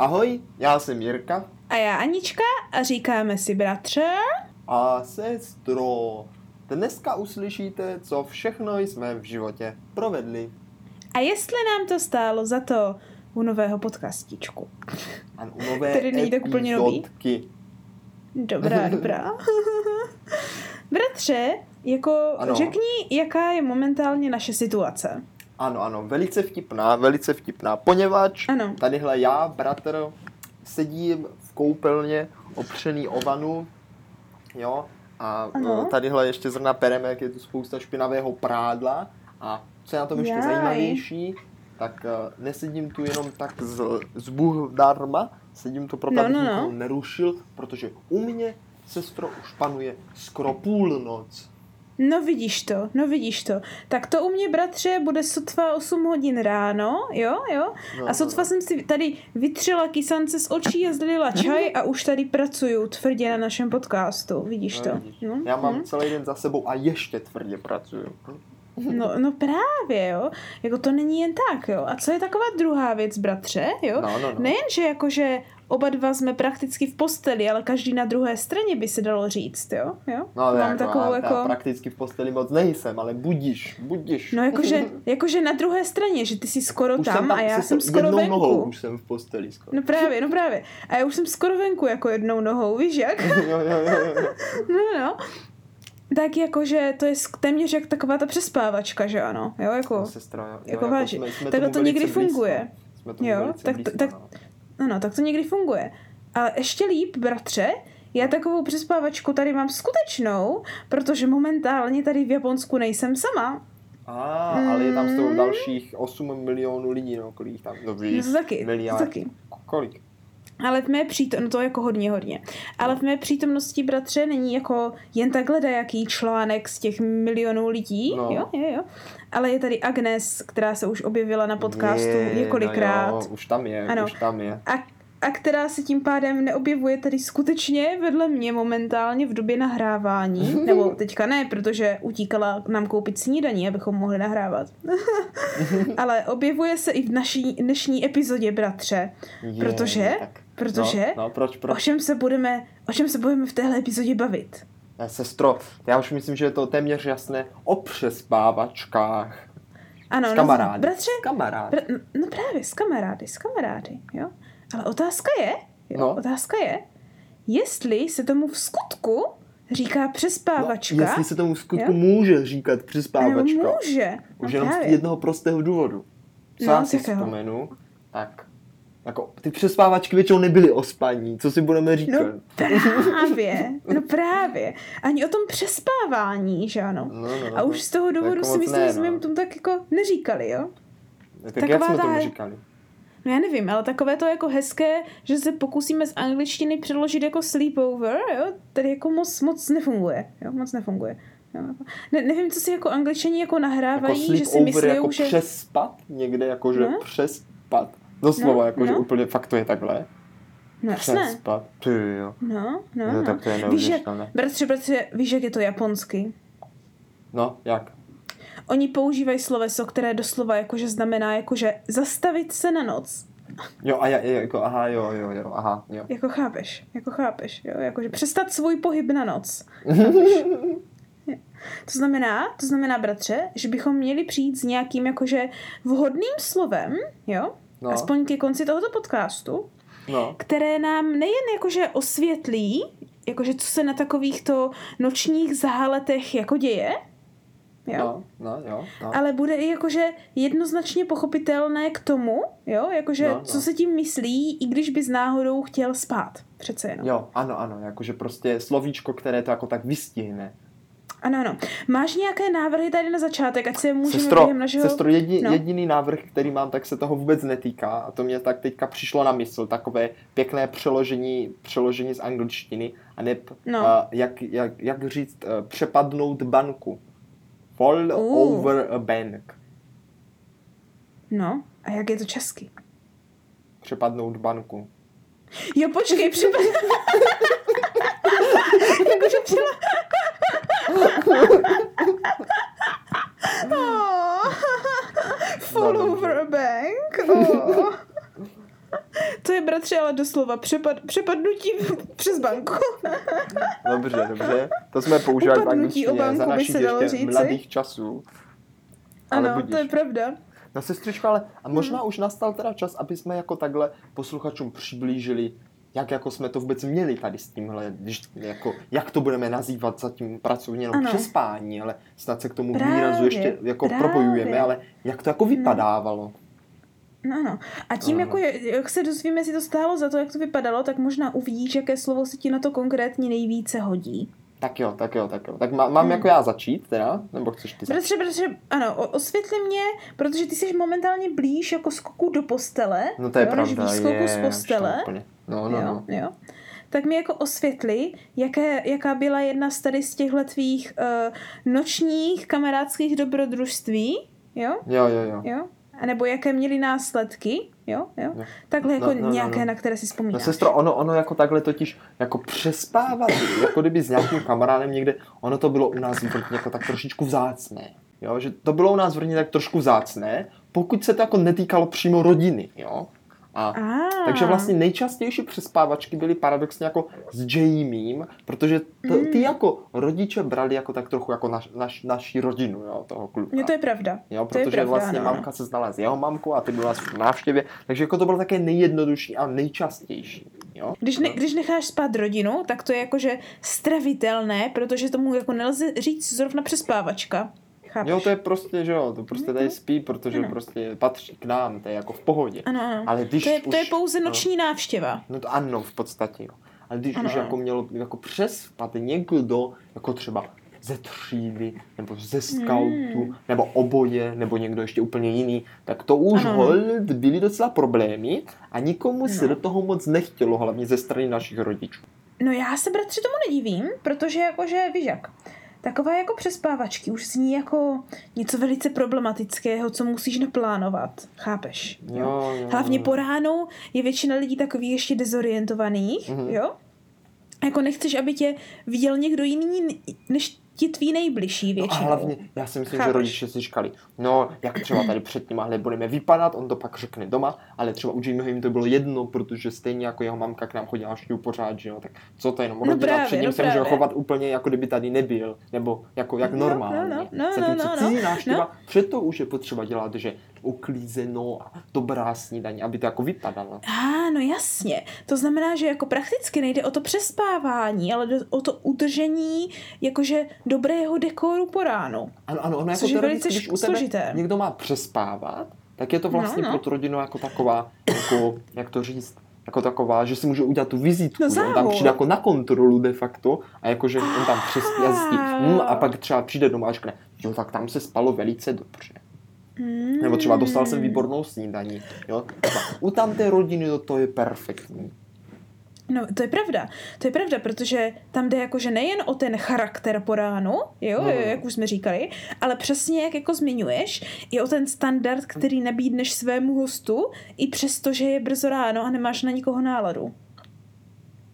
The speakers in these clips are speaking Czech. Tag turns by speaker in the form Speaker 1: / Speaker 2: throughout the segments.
Speaker 1: Ahoj, já jsem Jirka
Speaker 2: A já Anička a říkáme si bratře.
Speaker 1: a sestro. Dneska uslyšíte, co všechno jsme v životě provedli.
Speaker 2: A jestli nám to stálo za to u nového podcastičku.
Speaker 1: A u nové
Speaker 2: Který není tak úplně nový. Dobrá, dobrá. bratře, jako
Speaker 1: Ano.
Speaker 2: řekni, jaká je momentálně naše situace.
Speaker 1: Ano, ano, velice vtipná, velice vtipná, poněvadž
Speaker 2: Ano.
Speaker 1: tadyhle já, bratr, sedím v koupelně opřený o vanu, jo, a
Speaker 2: Ano.
Speaker 1: eh, tadyhle ještě zrna pereme, jak je tu spousta špinavého prádla a co je na tom ještě
Speaker 2: Jaj.
Speaker 1: zajímavější, tak eh, nesedím tu jenom tak z, z Bůh darma, sedím tu proto,
Speaker 2: No,
Speaker 1: abych
Speaker 2: no, no.
Speaker 1: nerušil, protože u mě, sestro, už panuje skoro půlnoc.
Speaker 2: No vidíš to, no vidíš to. Tak to u mě, bratře, bude sotva 8 hodin ráno, jo, jo.
Speaker 1: No,
Speaker 2: A sotva
Speaker 1: no,
Speaker 2: jsem si tady vytřela kysance z očí a zlila čaj a už tady pracuju tvrdě na našem podcastu, vidíš
Speaker 1: no,
Speaker 2: to.
Speaker 1: vidíš.
Speaker 2: No,
Speaker 1: Já mám
Speaker 2: hm.
Speaker 1: celý den za sebou a ještě tvrdě pracuju. Hm?
Speaker 2: No, no právě, jo. Jako to není jen tak, jo. A co je taková druhá věc, bratře, jo?
Speaker 1: No, no, no.
Speaker 2: Nejen, že jakože oba dva jsme prakticky v posteli, ale každý na druhé straně by se dalo říct, jo? jo?
Speaker 1: No, ale
Speaker 2: Mám
Speaker 1: jako,
Speaker 2: takovou
Speaker 1: já,
Speaker 2: jako...
Speaker 1: já prakticky v posteli moc nejsem, ale budíš, budíš.
Speaker 2: No jakože, jakože na druhé straně, že ty jsi skoro
Speaker 1: už
Speaker 2: tam,
Speaker 1: tam
Speaker 2: a já
Speaker 1: se-
Speaker 2: jsem skoro
Speaker 1: jednou
Speaker 2: venku.
Speaker 1: nohou už jsem v posteli skoro.
Speaker 2: No právě, no právě. A já už jsem skoro venku jako jednou nohou, víš jak?
Speaker 1: jo, jo, jo, jo.
Speaker 2: No, no. Tak jakože to je téměř jak taková ta přespávačka, že ano? Jo, jako...
Speaker 1: No, sestro, jo,
Speaker 2: jako
Speaker 1: jo,
Speaker 2: vážně.
Speaker 1: jsme, jsme tomu
Speaker 2: to někdy
Speaker 1: blízko.
Speaker 2: funguje.
Speaker 1: Jsme tomu
Speaker 2: Jo, tak-
Speaker 1: blízko,
Speaker 2: tak-
Speaker 1: no.
Speaker 2: No, no, tak to někdy funguje. Ale ještě líp, bratře, já takovou přespávačku tady mám skutečnou, protože momentálně tady v Japonsku nejsem sama.
Speaker 1: A, ale je tam z toho
Speaker 2: Mm.
Speaker 1: dalších 8 milionů lidí, no, kolik tam, no
Speaker 2: No
Speaker 1: víš,
Speaker 2: to taky,
Speaker 1: miliard.
Speaker 2: taky.
Speaker 1: Kolik?
Speaker 2: Ale v mé přítomnosti, no to jako hodně, hodně. Ale v mé přítomnosti, bratře, není jako jen takhle jaký článek z těch milionů lidí,
Speaker 1: No.
Speaker 2: jo, jo, jo. Ale je tady Agnes, která se už objevila na podcastu
Speaker 1: Je,
Speaker 2: několikrát.
Speaker 1: No jo, už tam je,
Speaker 2: Ano.
Speaker 1: už tam je.
Speaker 2: A, a která se tím pádem neobjevuje tady skutečně vedle mě momentálně v době nahrávání. Nebo teďka ne, protože utíkala nám koupit snídaní, abychom mohli nahrávat. Ale objevuje se i v naší dnešní epizodě, bratře.
Speaker 1: Je,
Speaker 2: Protože-
Speaker 1: tak.
Speaker 2: Protože-
Speaker 1: No, no proč,
Speaker 2: O
Speaker 1: proč?
Speaker 2: čem se budeme, o čem se budeme v téhle epizodě bavit?
Speaker 1: Ne, Sestro, já už myslím, že je to téměř jasné o přespávačkách.
Speaker 2: Ano,
Speaker 1: S
Speaker 2: no,
Speaker 1: kamarády.
Speaker 2: bratře,
Speaker 1: S kamarády.
Speaker 2: br- no právě, s kamarády, s kamarády, jo. Ale otázka je, jo,
Speaker 1: No.
Speaker 2: otázka je, jestli se tomu v skutku říká přespávačka,
Speaker 1: No, jestli se tomu v skutku
Speaker 2: Jo?
Speaker 1: může říkat přespávačka.
Speaker 2: může.
Speaker 1: Už
Speaker 2: no
Speaker 1: jenom z
Speaker 2: právě.
Speaker 1: jednoho prostého důvodu. Co
Speaker 2: No,
Speaker 1: já
Speaker 2: z
Speaker 1: si vzpomenu, tak jako, ty přespávačky většinou nebyly o spaní, co si budeme říkat.
Speaker 2: No právě, no právě. Ani o tom přespávání, že ano.
Speaker 1: No, no,
Speaker 2: A už z toho důvodu
Speaker 1: jako
Speaker 2: si myslím,
Speaker 1: ne,
Speaker 2: že jsme
Speaker 1: no.
Speaker 2: jim tomu tak jako neříkali, jo?
Speaker 1: tak
Speaker 2: taková
Speaker 1: jak jsme
Speaker 2: ta-
Speaker 1: tomu říkali?
Speaker 2: No já nevím, ale takové to jako hezké, že se pokusíme z angličtiny přeložit jako sleepover, jo, tady jako moc, moc nefunguje, jo, moc nefunguje. Jo. Ne, nevím, co si jako angličani jako
Speaker 1: Jako
Speaker 2: nahrávají, že si myslí,
Speaker 1: jako
Speaker 2: že...
Speaker 1: přespat? Někde jako, že
Speaker 2: No.
Speaker 1: přespat. Doslova,
Speaker 2: No,
Speaker 1: jako, že
Speaker 2: no.
Speaker 1: úplně fakt to je takhle.
Speaker 2: No jasné.
Speaker 1: Přespat. Ty jo.
Speaker 2: No, no,
Speaker 1: No,
Speaker 2: no.
Speaker 1: tak to je
Speaker 2: Víš, jak, bratře, bratře, víš, jak je to japonsky?
Speaker 1: No, jak?
Speaker 2: Oni používají sloveso, které doslova jakože znamená jakože zastavit se na noc.
Speaker 1: Jo, a já, jako, aha, jo, jo, jo, aha, jo.
Speaker 2: Jako chápeš, jako chápeš, jo, jakože přestat svůj pohyb na noc. To znamená, to znamená, bratře, že bychom měli přijít s nějakým jakože vhodným slovem, jo,
Speaker 1: No.
Speaker 2: aspoň ke konci tohoto podcastu,
Speaker 1: No,
Speaker 2: které nám nejen jakože osvětlí, jakože co se na takovýchto nočních záletech jako děje, jo,
Speaker 1: no, no, jo, no.
Speaker 2: ale bude i jakože jednoznačně pochopitelné k tomu, jo, jakože
Speaker 1: No, no.
Speaker 2: co se tím myslí, i když bys náhodou chtěl spát, přece jenom.
Speaker 1: Jo, ano, ano, jakože prostě slovíčko, které to jako tak vystihne.
Speaker 2: Ano, ano. Máš nějaké návrhy tady na začátek, ať se můžeme
Speaker 1: Sestro,
Speaker 2: během našeho...
Speaker 1: sestro jedi,
Speaker 2: No.
Speaker 1: jediný návrh, který mám, tak se toho vůbec netýká a to mě tak teďka přišlo na mysl, takové pěkné přeložení, přeložení z angličtiny a ne,
Speaker 2: No.
Speaker 1: uh, jak, jak, jak říct, uh, přepadnout banku. Fall
Speaker 2: Uh.
Speaker 1: over a bank.
Speaker 2: No, a jak je to česky?
Speaker 1: Přepadnout banku.
Speaker 2: Jo, počkej, připadá... Jakože přela... oh, fall over a bank. Oh. To je bratře, ale doslova přepad, přepadnutí přes banku.
Speaker 1: Dobře, dobře. To jsme používali v
Speaker 2: Upadnutí o
Speaker 1: angličtině
Speaker 2: banku
Speaker 1: za
Speaker 2: by
Speaker 1: našich
Speaker 2: se dalo
Speaker 1: ještě
Speaker 2: říci.
Speaker 1: mladých časů. Ale
Speaker 2: Ano,
Speaker 1: budíš.
Speaker 2: to je pravda.
Speaker 1: No sestřičko, ale a možná
Speaker 2: Hmm.
Speaker 1: už nastal teda čas, aby jsme jako takhle posluchačům přiblížili, jak jako jsme to vůbec měli tady s tímhle, když, jako, jak to budeme nazývat zatím pracovně,
Speaker 2: Ano.
Speaker 1: přespání, ale snad se k tomu
Speaker 2: Právě,
Speaker 1: výrazu ještě jako
Speaker 2: právě.
Speaker 1: propojujeme, ale jak to jako vypadávalo.
Speaker 2: No, no. A tím,
Speaker 1: Ano.
Speaker 2: jako je, jak se dozvíme, jestli to stálo za to, jak to vypadalo, tak možná uvidíš, jaké slovo se ti na to konkrétně nejvíce hodí.
Speaker 1: Tak jo, tak jo, tak jo. Tak má, mám
Speaker 2: Hmm.
Speaker 1: jako já začít teda, nebo chceš ty začít?
Speaker 2: Bratře, ano, osvětli mě, protože ty jsi momentálně blíž jako skoku do postele.
Speaker 1: No to je
Speaker 2: jo, než
Speaker 1: pravda,
Speaker 2: výskoku
Speaker 1: je,
Speaker 2: z postele.
Speaker 1: No, no,
Speaker 2: jo,
Speaker 1: no.
Speaker 2: jo. Tak mi jako osvětli, jaké, jaká byla jedna z tady z těchhle tvých uh, nočních kamarádských dobrodružství, jo,
Speaker 1: Jo, jo, jo.
Speaker 2: jo, a nebo jaké měly následky, jo, jo,
Speaker 1: Jo.
Speaker 2: takhle jako
Speaker 1: No, no, no,
Speaker 2: nějaké,
Speaker 1: no.
Speaker 2: na které si
Speaker 1: No
Speaker 2: vzpomínáš.
Speaker 1: sestro, ono, ono jako takhle totiž, jako přespávat, jako kdyby s nějakým kamarádem někde, ono to bylo u nás v Brně jako tak trošičku vzácné. Jo, že to bylo u nás v Brně tak trošku vzácné, pokud se to jako netýkalo přímo rodiny, jo. A,
Speaker 2: Ah.
Speaker 1: takže vlastně nejčastější přespávačky byly paradoxně jako s Jamiem, protože to, ty
Speaker 2: Mm.
Speaker 1: jako rodiče brali jako tak trochu jako naš, naš, naší rodinu, jo, toho kluka.
Speaker 2: Jo, to je pravda.
Speaker 1: Jo,
Speaker 2: To je
Speaker 1: protože
Speaker 2: pravda,
Speaker 1: vlastně
Speaker 2: ano,
Speaker 1: mamka se znala s jeho mamkou a ty byla v návštěvě, takže jako to bylo také nejjednodušší a nejčastější. Jo?
Speaker 2: Když, ne, když necháš spát rodinu, tak to je jakože stravitelné, protože tomu jako nelze říct zrovna přespávačka. Chápeš?
Speaker 1: Jo, to je prostě, že jo, to prostě tady spí, protože
Speaker 2: Ano.
Speaker 1: prostě patří k nám, to je jako v pohodě.
Speaker 2: Ano, ano.
Speaker 1: Ale když
Speaker 2: to, je,
Speaker 1: už,
Speaker 2: to je pouze
Speaker 1: no.
Speaker 2: noční návštěva.
Speaker 1: No to ano, v podstatě, jo. Ale když
Speaker 2: Ano,
Speaker 1: už
Speaker 2: ano.
Speaker 1: jako mělo jako přespat někdo, jako třeba ze třídy, nebo ze skautu,
Speaker 2: Hmm.
Speaker 1: nebo oboje, nebo někdo ještě úplně jiný, tak to už
Speaker 2: Ano, ano.
Speaker 1: hold byly docela problémy a nikomu se
Speaker 2: No.
Speaker 1: do toho moc nechtělo, hlavně ze strany našich rodičů.
Speaker 2: No já se bratře tomu nedivím, protože jakože, víš jak, takové jako přespávačky už zní jako něco velice problematického, co musíš naplánovat. Chápeš?
Speaker 1: Jo, jo,
Speaker 2: Hlavně
Speaker 1: jo.
Speaker 2: po ránu je většina lidí takových ještě dezorientovaných,
Speaker 1: Mhm.
Speaker 2: jo? Jako nechceš, aby tě viděl někdo jiný než ti tví nejbližší
Speaker 1: No a
Speaker 2: většinou.
Speaker 1: hlavně, já si myslím, že
Speaker 2: Chápeš?
Speaker 1: rodiče si říkali, no, jak třeba tady před těma budeme vypadat, on to pak řekne doma, ale třeba u Jamieho jim to bylo jedno, protože stejně jako jeho mamka k nám chodila vždy pořád, že jo, tak co to jenom,
Speaker 2: No
Speaker 1: rodina
Speaker 2: právě,
Speaker 1: před ním
Speaker 2: no
Speaker 1: se může chovat úplně jako kdyby tady nebyl, nebo jako jak
Speaker 2: No,
Speaker 1: normálně.
Speaker 2: no, no, no,
Speaker 1: Zatímco
Speaker 2: no, no,
Speaker 1: cizí
Speaker 2: no.
Speaker 1: návštěva, před to už je potřeba dělat, že uklízeno a dobrá snídaně, aby to jako vypadalo.
Speaker 2: A, no jasně. To znamená, že jako prakticky nejde o to přespávání, ale o to udržení jakože dobrého dekoru po ránu.
Speaker 1: Ano, ano, ono jako
Speaker 2: je velice
Speaker 1: když u tebe
Speaker 2: složité.
Speaker 1: někdo má přespávat, tak je to vlastně
Speaker 2: No,
Speaker 1: no, pro rodinu jako taková, jako, jak to říct, jako taková, že si může udělat tu vizitku,
Speaker 2: No
Speaker 1: on tam přijde jako na kontrolu de facto a jakože on tam přespí a zjistí, hm, a pak třeba přijde doma a řekne, jo, tak tam se spalo velice dobře. Nebo třeba dostal jsem výbornou snídaní, jo. U tamté rodiny to, to je perfektní.
Speaker 2: No, to je pravda. To je pravda, protože tam jde jakože nejen o ten charakter po ránu, jo,
Speaker 1: No,
Speaker 2: jak už jsme říkali, ale přesně jak jako zmiňuješ, i o ten standard, který nabídneš svému hostu, i přesto, že je brzo ráno a nemáš na nikoho náladu.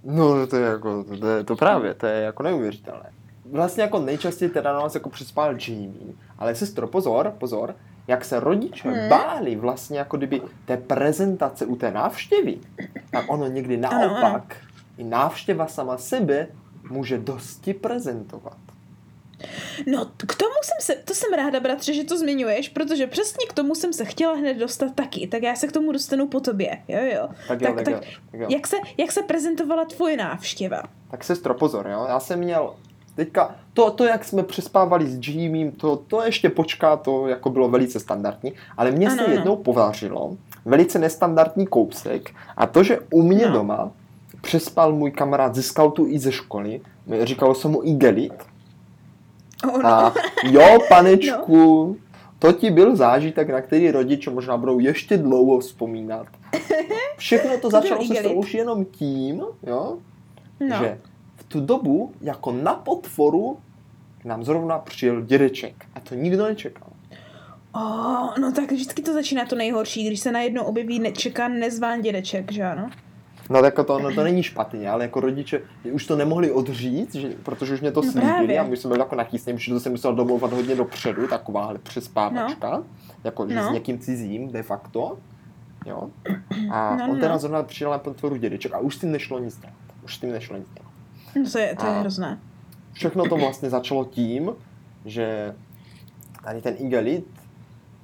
Speaker 1: No, to je jako, to, je, to právě, to je jako neuvěřitelné. Vlastně jako nejčastěji teda na nás jako přispál Jamie, ale sestro, pozor, pozor, jak se rodiče
Speaker 2: Hmm.
Speaker 1: báli vlastně jako kdyby té prezentace u té návštěvy, tak ono někdy
Speaker 2: Ano, ano.
Speaker 1: naopak, i návštěva sama sebe může dosti prezentovat.
Speaker 2: No, k tomu jsem se, to jsem ráda, bratře, že to zmiňuješ, protože přesně k tomu jsem se chtěla hned dostat taky, tak já se k tomu dostanu po tobě, jo, jo.
Speaker 1: Tak jo, tak, tak, jo, tak jo.
Speaker 2: Jak se, jak se prezentovala tvoje návštěva?
Speaker 1: Tak sestro, pozor, jo, já jsem měl Teďka to, to, jak jsme přespávali s Jimmy, to, to ještě počká, to jako bylo velice standardní, ale mně
Speaker 2: Ano,
Speaker 1: se
Speaker 2: ano.
Speaker 1: jednou podařilo velice nestandardní kousek a to, že u mě
Speaker 2: No.
Speaker 1: doma přespal můj kamarád ze skautu i ze školy, říkalo se mu Igelit
Speaker 2: Oh, no.
Speaker 1: a jo, panečku, to ti byl zážitek, na který rodiče možná budou ještě dlouho vzpomínat. Všechno to začalo se
Speaker 2: igelit.
Speaker 1: už jenom tím, jo,
Speaker 2: no.
Speaker 1: že tu dobu jako na potvoru k nám zrovna přijel dědeček a to nikdo nečekal.
Speaker 2: Oh, no tak vždycky to začíná to nejhorší, když se najednou objeví nečekan nezván dědeček, že ano?
Speaker 1: No tak to, no, to není špatně, ale jako rodiče už to nemohli odříct, že, protože už mě to
Speaker 2: No
Speaker 1: slíbili
Speaker 2: právě.
Speaker 1: a my jsme byli jako nakýsněni, že to se musel domlouvat hodně dopředu, takováhle přespávačka, jako že
Speaker 2: No.
Speaker 1: s někým cizím de facto. jo. A
Speaker 2: No,
Speaker 1: on
Speaker 2: no,
Speaker 1: teda
Speaker 2: no.
Speaker 1: zrovna přijel na podporu dědeček a už s tím nešlo nic dělat. Už s tím nešlo nic dělat.
Speaker 2: To je, to je hrozné.
Speaker 1: Všechno to vlastně začalo tím, že tady ten igelit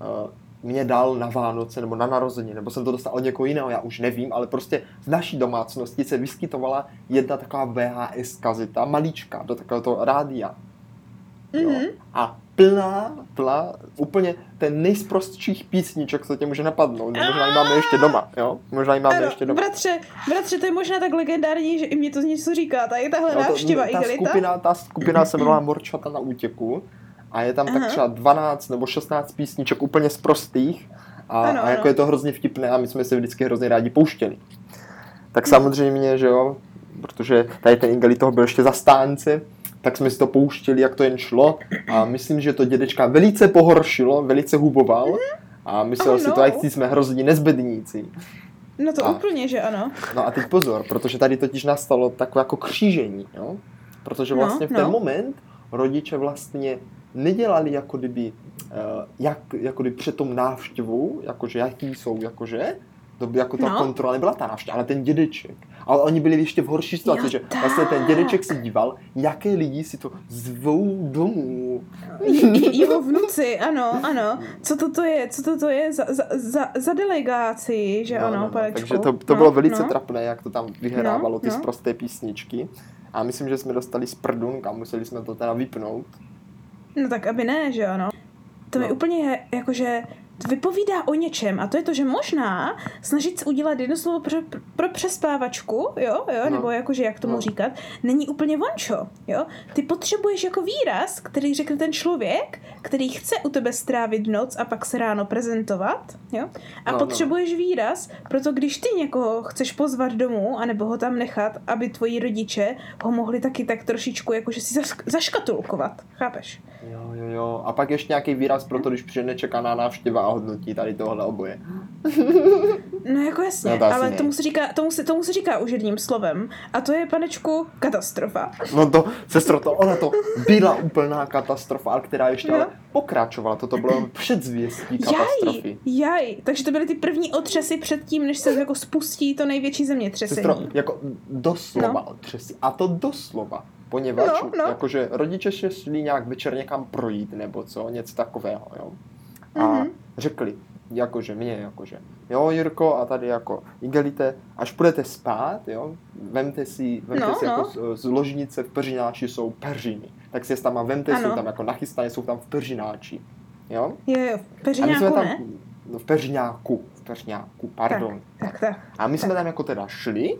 Speaker 1: uh, mě dal na Vánoce nebo na narozeniny, nebo jsem to dostal od někoho jiného, já už nevím, ale prostě v naší domácnosti se vyskytovala jedna taková VHS kazita, malička, do takového rádia. Jo?
Speaker 2: Mhm.
Speaker 1: A plná, plná, úplně ten nejsprostších písniček, co tě může napadnout. Možná ji máme ještě doma, jo? Možná ji máme
Speaker 2: Ano,
Speaker 1: ještě doma.
Speaker 2: bratře, bratře, to je možná tak legendární, že i mě to něco říká. Tady tahle
Speaker 1: Jo, to-
Speaker 2: návštěva
Speaker 1: ta skupina, ta skupina se jmenovala Morčata na útěku a je tam tak
Speaker 2: Aha.
Speaker 1: třeba 12 nebo 16 písniček úplně z prostých a,
Speaker 2: Ano,
Speaker 1: a jako
Speaker 2: ano.
Speaker 1: je to hrozně vtipné a my jsme se vždycky hrozně rádi pouštěli. Tak samozřejmě, že jo, protože tady ten Ingali toho byl ještě zastánce, tak jsme si to pouštěli, jak to jen šlo a myslím, že to dědečka velice pohoršilo, velice huboval a myslel
Speaker 2: Oh,
Speaker 1: si
Speaker 2: no.
Speaker 1: to, jak si jsme hrozní nezbedníci.
Speaker 2: No to
Speaker 1: A-
Speaker 2: úplně, že ano.
Speaker 1: No a teď pozor, protože tady totiž nastalo takové jako křížení, jo? Protože
Speaker 2: No,
Speaker 1: vlastně v ten
Speaker 2: no.
Speaker 1: moment rodiče vlastně nedělali jako kdyby, uh, jak, jako kdyby před tom návštěvou, jakože jaký jsou, jakože, to by jako ta
Speaker 2: No.
Speaker 1: kontrola nebyla ta návštěva, ale ten dědeček. Ale oni byli ještě v horší situaci,
Speaker 2: Jo,
Speaker 1: že vlastně ten
Speaker 2: tak.
Speaker 1: dědeček si díval, jaké lidi si to zvou domů.
Speaker 2: Jeho vnuci, ano, ano. Co toto je, co toto je za, za, za, za delegáci, že ano, panečku.
Speaker 1: Takže to, to
Speaker 2: no,
Speaker 1: bylo velice
Speaker 2: no.
Speaker 1: trapné, jak to tam vyhrávalo ty
Speaker 2: No, no.
Speaker 1: sprosté písničky. A myslím, že jsme dostali sprdunk a museli jsme to teda vypnout.
Speaker 2: No tak aby ne, že ano. To mi
Speaker 1: No.
Speaker 2: úplně jakože vypovídá o něčem a to je to, že možná snažit se udělat jedno slovo pro, pro přespávačku, jo, jo,
Speaker 1: No.
Speaker 2: nebo jakože jak tomu
Speaker 1: No.
Speaker 2: říkat, není úplně vončo, jo. Ty potřebuješ jako výraz, který řekne ten člověk, který chce u tebe strávit noc a pak se ráno prezentovat, jo. A
Speaker 1: No, no.
Speaker 2: potřebuješ výraz, proto když ty někoho chceš pozvat domů, anebo ho tam nechat, aby tvoji rodiče ho mohli taky tak trošičku jakože si zask- zaškatulkovat, chápeš?
Speaker 1: Jo, jo, jo. A pak ještě nějaký výraz pro to, když přijde nečekaná návštěva a hodnotí tady tohle oboje.
Speaker 2: No jako jasně,
Speaker 1: No,
Speaker 2: no,
Speaker 1: to
Speaker 2: ale
Speaker 1: ne.
Speaker 2: tomu se, říká, tomu, se, tomu se říká už jedním slovem. A to je, panečku, katastrofa.
Speaker 1: No to, sestro, to ona to byla úplná katastrofa, ale která ještě
Speaker 2: Jo.
Speaker 1: ale pokračovala. Toto bylo předzvěstí
Speaker 2: Jaj,
Speaker 1: katastrofy.
Speaker 2: jaj. Takže to byly ty první otřesy před tím, než se jako spustí to největší zemětřesení.
Speaker 1: Sestro, jako doslova no. otřesy. A to doslova. Poněvadž,
Speaker 2: No, no.
Speaker 1: jakože rodiče se šli nějak večer někam projít, nebo co, něco takového, jo. A
Speaker 2: Mhm.
Speaker 1: Řekli, jakože mě, jakože, jo Jirko, a tady jako, Igelite, až půjdete spát, jo, vemte si, vemte
Speaker 2: No,
Speaker 1: si
Speaker 2: no.
Speaker 1: jako z, z ložnice v Peřináči jsou peřiny. Tak si je tam a vemte,
Speaker 2: Ano.
Speaker 1: jsou tam jako nachystané, jsou tam v Peřináči. Jo?
Speaker 2: Jo, jo, v
Speaker 1: A my jsme
Speaker 2: peřiňáku
Speaker 1: tam,
Speaker 2: ne?
Speaker 1: no, v Peřiňáku, v Peřiňáku, pardon.
Speaker 2: Tak, tak.
Speaker 1: A my jsme tam jako teda šli,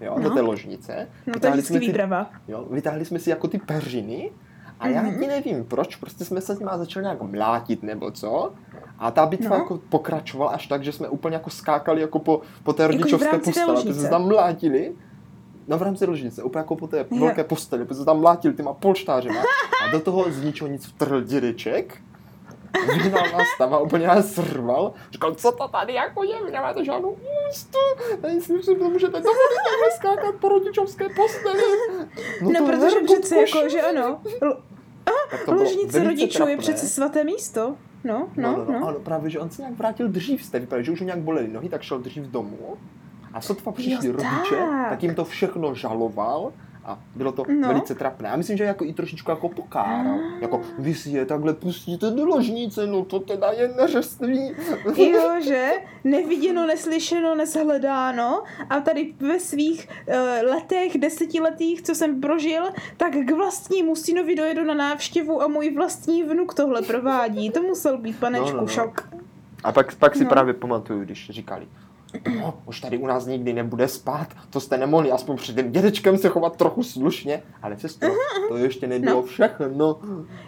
Speaker 1: jo, do
Speaker 2: No.
Speaker 1: té ložnice.
Speaker 2: No to je vždycky
Speaker 1: jsme si,
Speaker 2: výprava.
Speaker 1: jo, vytáhli jsme si jako ty peřiny a já
Speaker 2: Mhm.
Speaker 1: ti nevím proč, prostě jsme se s nima začali nějak mlátit nebo co. A ta bitva
Speaker 2: No.
Speaker 1: jako pokračovala až tak, že jsme úplně jako skákali jako po, po té
Speaker 2: Jakože v
Speaker 1: rodičovské posteli, aby
Speaker 2: ložnice.
Speaker 1: jsme se tam mlátili. No v rámci ložnice, úplně jako po té
Speaker 2: Jo.
Speaker 1: velké posteli, protože se tam mlátili těma polštářema. A do toho z ničeho nic vtrhl dědeček. Vyhnal nás tam a úplně nás srval. Říkal, co to tady jako je, vy nemáte žádnou úctu. Tady si si to můžete dovolit takhle skákat po rodičovské posteli.
Speaker 2: No,
Speaker 1: to
Speaker 2: protože přece jako, že ano,
Speaker 1: Tak to
Speaker 2: ložnice rodičů je přece svaté místo. No,
Speaker 1: No,
Speaker 2: no,
Speaker 1: no, no,
Speaker 2: no.
Speaker 1: ano, právě, že on se nějak vrátil dřív z té výpravy, že už mu nějak bolely nohy, tak šel dřív domů. A sotva přišli
Speaker 2: Jo,
Speaker 1: rodiče,
Speaker 2: tak.
Speaker 1: tak jim to všechno žaloval a bylo to
Speaker 2: No.
Speaker 1: velice trapné. A myslím, že jako i trošičku jako pokáral. Jako, vy si je takhle pustíte do ložnice, no to teda je neřeství.
Speaker 2: Jo, že? Neviděno, neslyšeno, neshledáno. A tady ve svých uh, letech, desetiletých, co jsem prožil, tak k vlastnímu synovi dojedu na návštěvu a můj vlastní vnuk tohle provádí. To musel být panečku
Speaker 1: No, no, no.
Speaker 2: šok.
Speaker 1: A pak, pak si
Speaker 2: No.
Speaker 1: právě pamatuju, když říkali, no, už tady u nás nikdy nebude spát, to jste nemohli aspoň před tím dědečkem se chovat trochu slušně, ale sestro, to ještě nebylo
Speaker 2: No.
Speaker 1: všechno.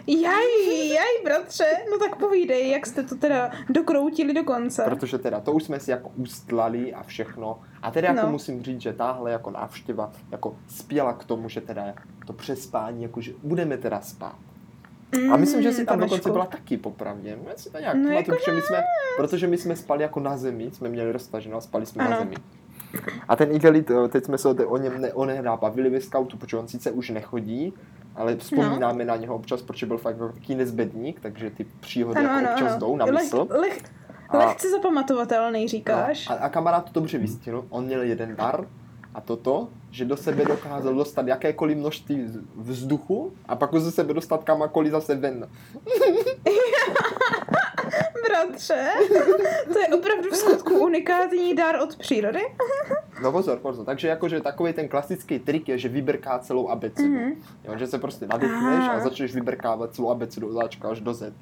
Speaker 2: Jaj, jaj, bratře, no tak povídej, jak jste to teda dokroutili do konce.
Speaker 1: Protože teda to už jsme si jako ustlali a všechno. A teda jako
Speaker 2: No.
Speaker 1: musím říct, že tahle jako návštěva jako spěla k tomu, že teda to přespání, jakože budeme teda spát. A myslím, že si tam
Speaker 2: Mm,
Speaker 1: dokonce byla taky popravdě. Já si to nějak
Speaker 2: No,
Speaker 1: no,
Speaker 2: jako
Speaker 1: protože, my jsme, protože my jsme spali jako na zemi, jsme měli roztaženo a spali jsme na
Speaker 2: Ano.
Speaker 1: zemi. A ten Igelit, eh, teď jsme se o, o něm ne, onehrá bavili ve scoutu, protože on sice už nechodí, ale vzpomínáme
Speaker 2: No.
Speaker 1: na něho občas, protože byl fakt jako taký nezbedník, takže ty příhody
Speaker 2: Ano,
Speaker 1: jako
Speaker 2: ano,
Speaker 1: občas
Speaker 2: ano.
Speaker 1: jdou na
Speaker 2: Leh-
Speaker 1: mysl.
Speaker 2: leh-
Speaker 1: A-
Speaker 2: Lehce zapamatovatelný, říkáš?
Speaker 1: No, a, a kamarád to dobře vystihl. On měl jeden dar a toto, že do sebe dokázal dostat jakékoliv množství vzduchu a pak ho ze sebe dostat kamakoliv zase ven.
Speaker 2: Bratře, to je opravdu v skutku unikátní dar od přírody.
Speaker 1: No pozor, pozor. Takže jakože takový ten klasický trik je, že vybrká celou abecedu.
Speaker 2: Mhm.
Speaker 1: Mm-hmm. Jo, že se prostě nadechneš a začneš vybrkávat celou abecedu od až do Z.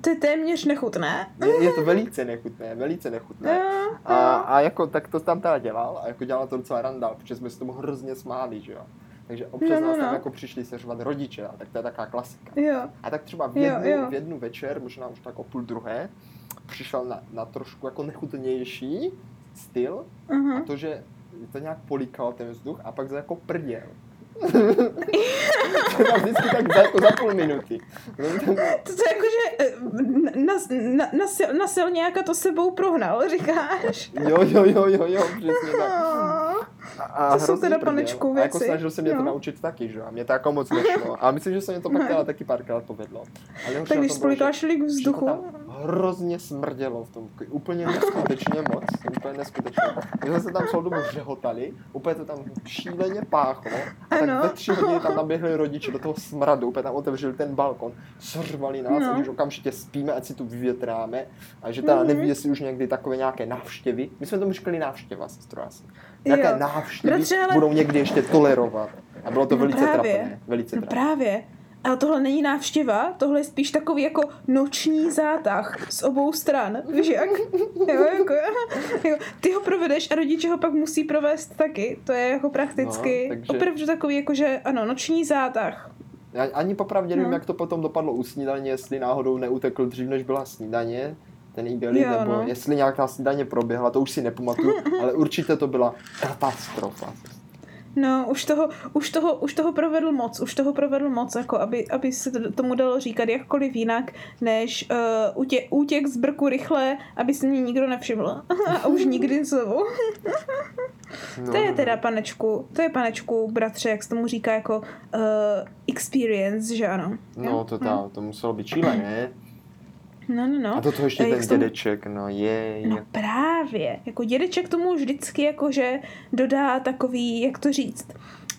Speaker 2: To je téměř nechutné.
Speaker 1: Je, je to velice nechutné, velice nechutné.
Speaker 2: Jo,
Speaker 1: A,
Speaker 2: jo.
Speaker 1: a jako tak to tam teda dělal a jako dělal to docela randál, protože jsme se tomu hrozně smáli, že jo. Takže občas
Speaker 2: No, no,
Speaker 1: nás tam
Speaker 2: no.
Speaker 1: jako přišli seřvat rodiče, a tak to je taková klasika.
Speaker 2: Jo,
Speaker 1: A tak třeba v
Speaker 2: Jo,
Speaker 1: jednu,
Speaker 2: jo.
Speaker 1: v jednu večer, možná už tak o půl druhé, přišel na, na trošku jako nechutnější styl a
Speaker 2: aha.
Speaker 1: to, že to nějak políkal ten vzduch a pak to jako prděl. To bylo vždycky tak za, jako za půl minuty.
Speaker 2: To, to je jako, že eh, na, na, na, sil, na silňáka to sebou prohnal, říkáš?
Speaker 1: Jo, jo, jo, jo, jo, přesně tak. A, a
Speaker 2: To jsou teda, panečku,
Speaker 1: A jako
Speaker 2: věci.
Speaker 1: snažil se mě to
Speaker 2: No.
Speaker 1: naučit taky, že. A mě to jako moc nešlo. A myslím, že se mě to pak teda taky párkrát povedlo. Ale
Speaker 2: Tak když spolikáš
Speaker 1: to
Speaker 2: vzduchu,
Speaker 1: tam hrozně smrdělo v tom, úplně neskutečně moc, úplně neskutečně. My jsme se tam celou dobu řehotali, úplně to tam šíleně páchlo, a tak
Speaker 2: Ano.
Speaker 1: ve tři hodiny tam naběhli rodiče do toho smradu, úplně tam otevřeli ten balkon, srvali nás,
Speaker 2: No.
Speaker 1: a už okamžitě spíme, ať si tu vyvětráme, a že teda
Speaker 2: Mhm.
Speaker 1: neví, jestli už někdy takové nějaké návštěvy, my jsme tomu říkali návštěva, sestro asi, nějaké
Speaker 2: Jo.
Speaker 1: návštěvy
Speaker 2: Bratře, ale-
Speaker 1: budou někdy ještě tolerovat. A bylo to
Speaker 2: No
Speaker 1: velice
Speaker 2: právě.
Speaker 1: trapné, velice
Speaker 2: no
Speaker 1: trapné.
Speaker 2: právě. Ale tohle není návštěva, tohle je spíš takový jako noční zátah z obou stran. Víš jak? Jo, jako, jo. Ty ho provedeš a rodiče ho pak musí provést taky. To je jako prakticky
Speaker 1: No, takže-
Speaker 2: opravdu takový jako, že ano, noční zátah.
Speaker 1: Já ani popravdě nevím,
Speaker 2: No.
Speaker 1: jak to potom dopadlo u snídaně, jestli náhodou neutekl dřív, než byla snídaně, ten Igelit, nebo
Speaker 2: no.
Speaker 1: jestli nějak ta snídaně proběhla, to už si nepamatuju, ale určitě to byla katastrofa.
Speaker 2: No, už toho, už toho, už toho provedl moc, už toho provedl moc, jako aby, aby se to- tomu dalo říkat jakkoliv jinak, než uh, útě, útěk z brku rychle, aby se mě nikdo nevšiml. a už nikdy znovu.
Speaker 1: No,
Speaker 2: To je
Speaker 1: no,
Speaker 2: teda,
Speaker 1: no.
Speaker 2: panečku, to je panečku, bratře, jak se tomu říká, jako uh, experience, že ano.
Speaker 1: No, to, ta, to muselo být šílené.
Speaker 2: No, no, no.
Speaker 1: A do toho ještě
Speaker 2: jak
Speaker 1: ten
Speaker 2: tomu-
Speaker 1: dědeček, no je,
Speaker 2: No právě, jako dědeček tomu vždycky jakože dodá takový, jak to říct,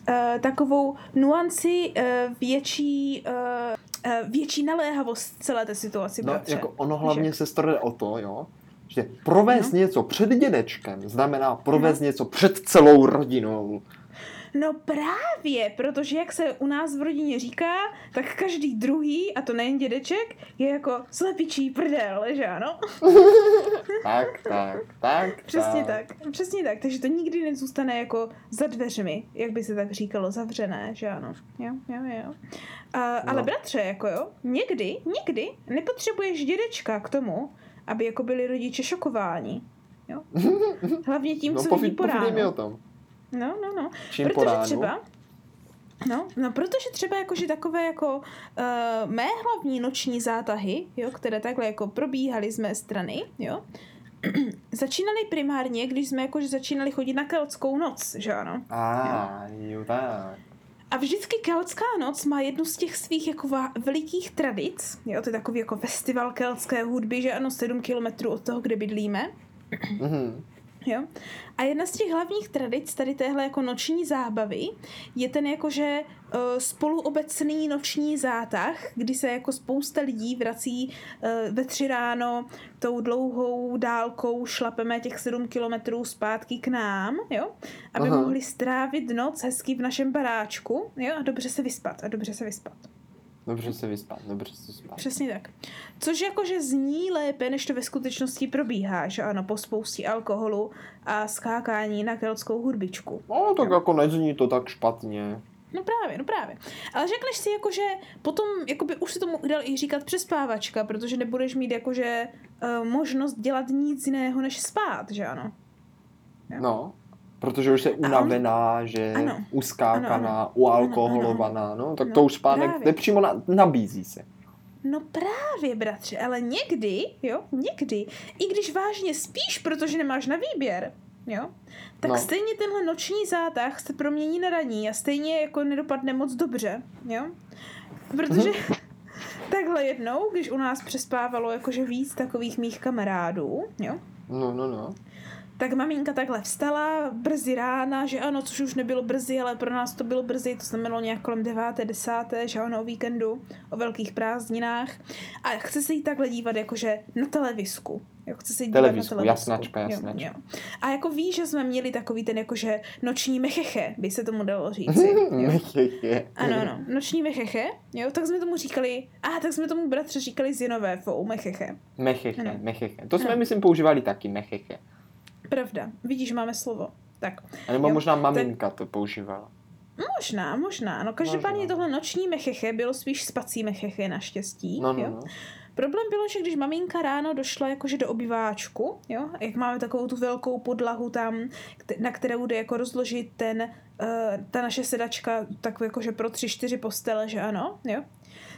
Speaker 2: uh, takovou nuanci uh, větší, uh, větší naléhavost celé té situaci,
Speaker 1: No,
Speaker 2: bratře.
Speaker 1: jako ono hlavně
Speaker 2: jak?
Speaker 1: se staré o to, jo, že provést
Speaker 2: No.
Speaker 1: něco před dědečkem znamená provést něco před celou rodinou.
Speaker 2: No právě, protože jak se u nás v rodině říká, tak každý druhý, a to nejen dědeček, je jako slepičí prdel, že ano?
Speaker 1: Tak, tak, tak.
Speaker 2: Přesně tak, přesně tak, takže to nikdy nezůstane jako za dveřmi, jak by se tak říkalo, zavřené, že ano, jo, jo, jo. A, no. Ale bratře, jako jo, někdy, někdy nepotřebuješ dědečka k tomu, aby jako byli rodiče šokováni, jo. Hlavně tím,
Speaker 1: No,
Speaker 2: co vidí
Speaker 1: povíd,
Speaker 2: po
Speaker 1: povídej mi o
Speaker 2: ránu.
Speaker 1: tom.
Speaker 2: No, no, no.
Speaker 1: Čím po
Speaker 2: protože
Speaker 1: ránu?
Speaker 2: třeba, no, no, protože třeba jakože takové jako uh, mé hlavní noční zátahy, jo, které takhle jako probíhaly z mé strany, jo, začínaly primárně, když jsme jakože začínali chodit na keltskou noc, že ano.
Speaker 1: A, jo, tak.
Speaker 2: A vždycky keltská noc má jednu z těch svých jako velikých tradic, jo, to je takový jako festival keltské hudby, že ano, 7 kilometrů od toho, kde bydlíme,
Speaker 1: Mhm.
Speaker 2: Jo? A jedna z těch hlavních tradic tady téhle jako noční zábavy je ten jakože uh, spoluobecný noční zátah, kdy se jako spousta lidí vrací uh, ve tři ráno tou dlouhou dálkou šlapeme těch sedm kilometrů zpátky k nám, jo? Aby
Speaker 1: Aha.
Speaker 2: mohli strávit noc hezky v našem baráčku, jo? A dobře se vyspat, a dobře se vyspat.
Speaker 1: Dobře se vyspat, dobře se vyspat.
Speaker 2: Přesně tak. Což jakože zní lépe, než to ve skutečnosti probíhá, že ano, po spoustě alkoholu a skákání na keltskou hudbičku.
Speaker 1: No, tak jako nezní to tak špatně.
Speaker 2: No právě, no právě. Ale řekneš si jakože potom jakoby už se tomu dal i říkat přespávačka, protože nebudeš mít jakože uh, možnost dělat nic jiného, než spát, že ano?
Speaker 1: No, protože už se unavená, že
Speaker 2: Ano.
Speaker 1: uskákaná,
Speaker 2: Ano, ano.
Speaker 1: ualkoholovaná, no, tak
Speaker 2: No,
Speaker 1: to už spánek
Speaker 2: právě.
Speaker 1: nepřímo na, nabízí se.
Speaker 2: No právě, bratře, ale někdy, jo, někdy, i když vážně spíš, protože nemáš na výběr, jo, tak
Speaker 1: No.
Speaker 2: no. stejně tenhle noční zátah se promění na raní a stejně jako nedopadne moc dobře, jo. Protože, takhle jednou, když u nás přespávalo jakože víc takových mých kamarádů, jo,
Speaker 1: No, no, no.
Speaker 2: Tak maminka takhle vstala brzy rána, že ano, což už nebylo brzy, ale pro nás to bylo brzy, to znamenalo nějak kolem 9. 10. že ano, o víkendu, o velkých prázdninách. A chce se jí takhle dívat jakože na televisku. Jo, chce se jí dívat
Speaker 1: Televisku,
Speaker 2: na televisku.
Speaker 1: jasnačka, jasnačka.
Speaker 2: Jo, jo. A jako ví, že jsme měli takový ten jakože noční mecheche, by se tomu dalo říci. Jo.
Speaker 1: Mecheche.
Speaker 2: Ano, ano, noční mecheche, jo, tak jsme tomu říkali, a tak jsme tomu bratře říkali zinové fou, mecheche.
Speaker 1: Mecheche,
Speaker 2: Ano.
Speaker 1: mecheche. To jsme,
Speaker 2: Ano.
Speaker 1: myslím, používali taky, mecheche.
Speaker 2: Pravda, vidíš, máme slovo. Tak,
Speaker 1: A nebo
Speaker 2: Jo,
Speaker 1: možná maminka to používala.
Speaker 2: možná, možná, no každopádně
Speaker 1: Možná.
Speaker 2: tohle noční mecheche bylo spíš spací mecheche naštěstí,
Speaker 1: No, no,
Speaker 2: jo.
Speaker 1: no.
Speaker 2: Problém bylo, že když maminka ráno došla jakože do obyváčku, jo, jak máme takovou tu velkou podlahu tam, na kterou jde jako rozložit ten, uh, ta naše sedačka, tak jakože pro tři, čtyři postele, že ano, jo.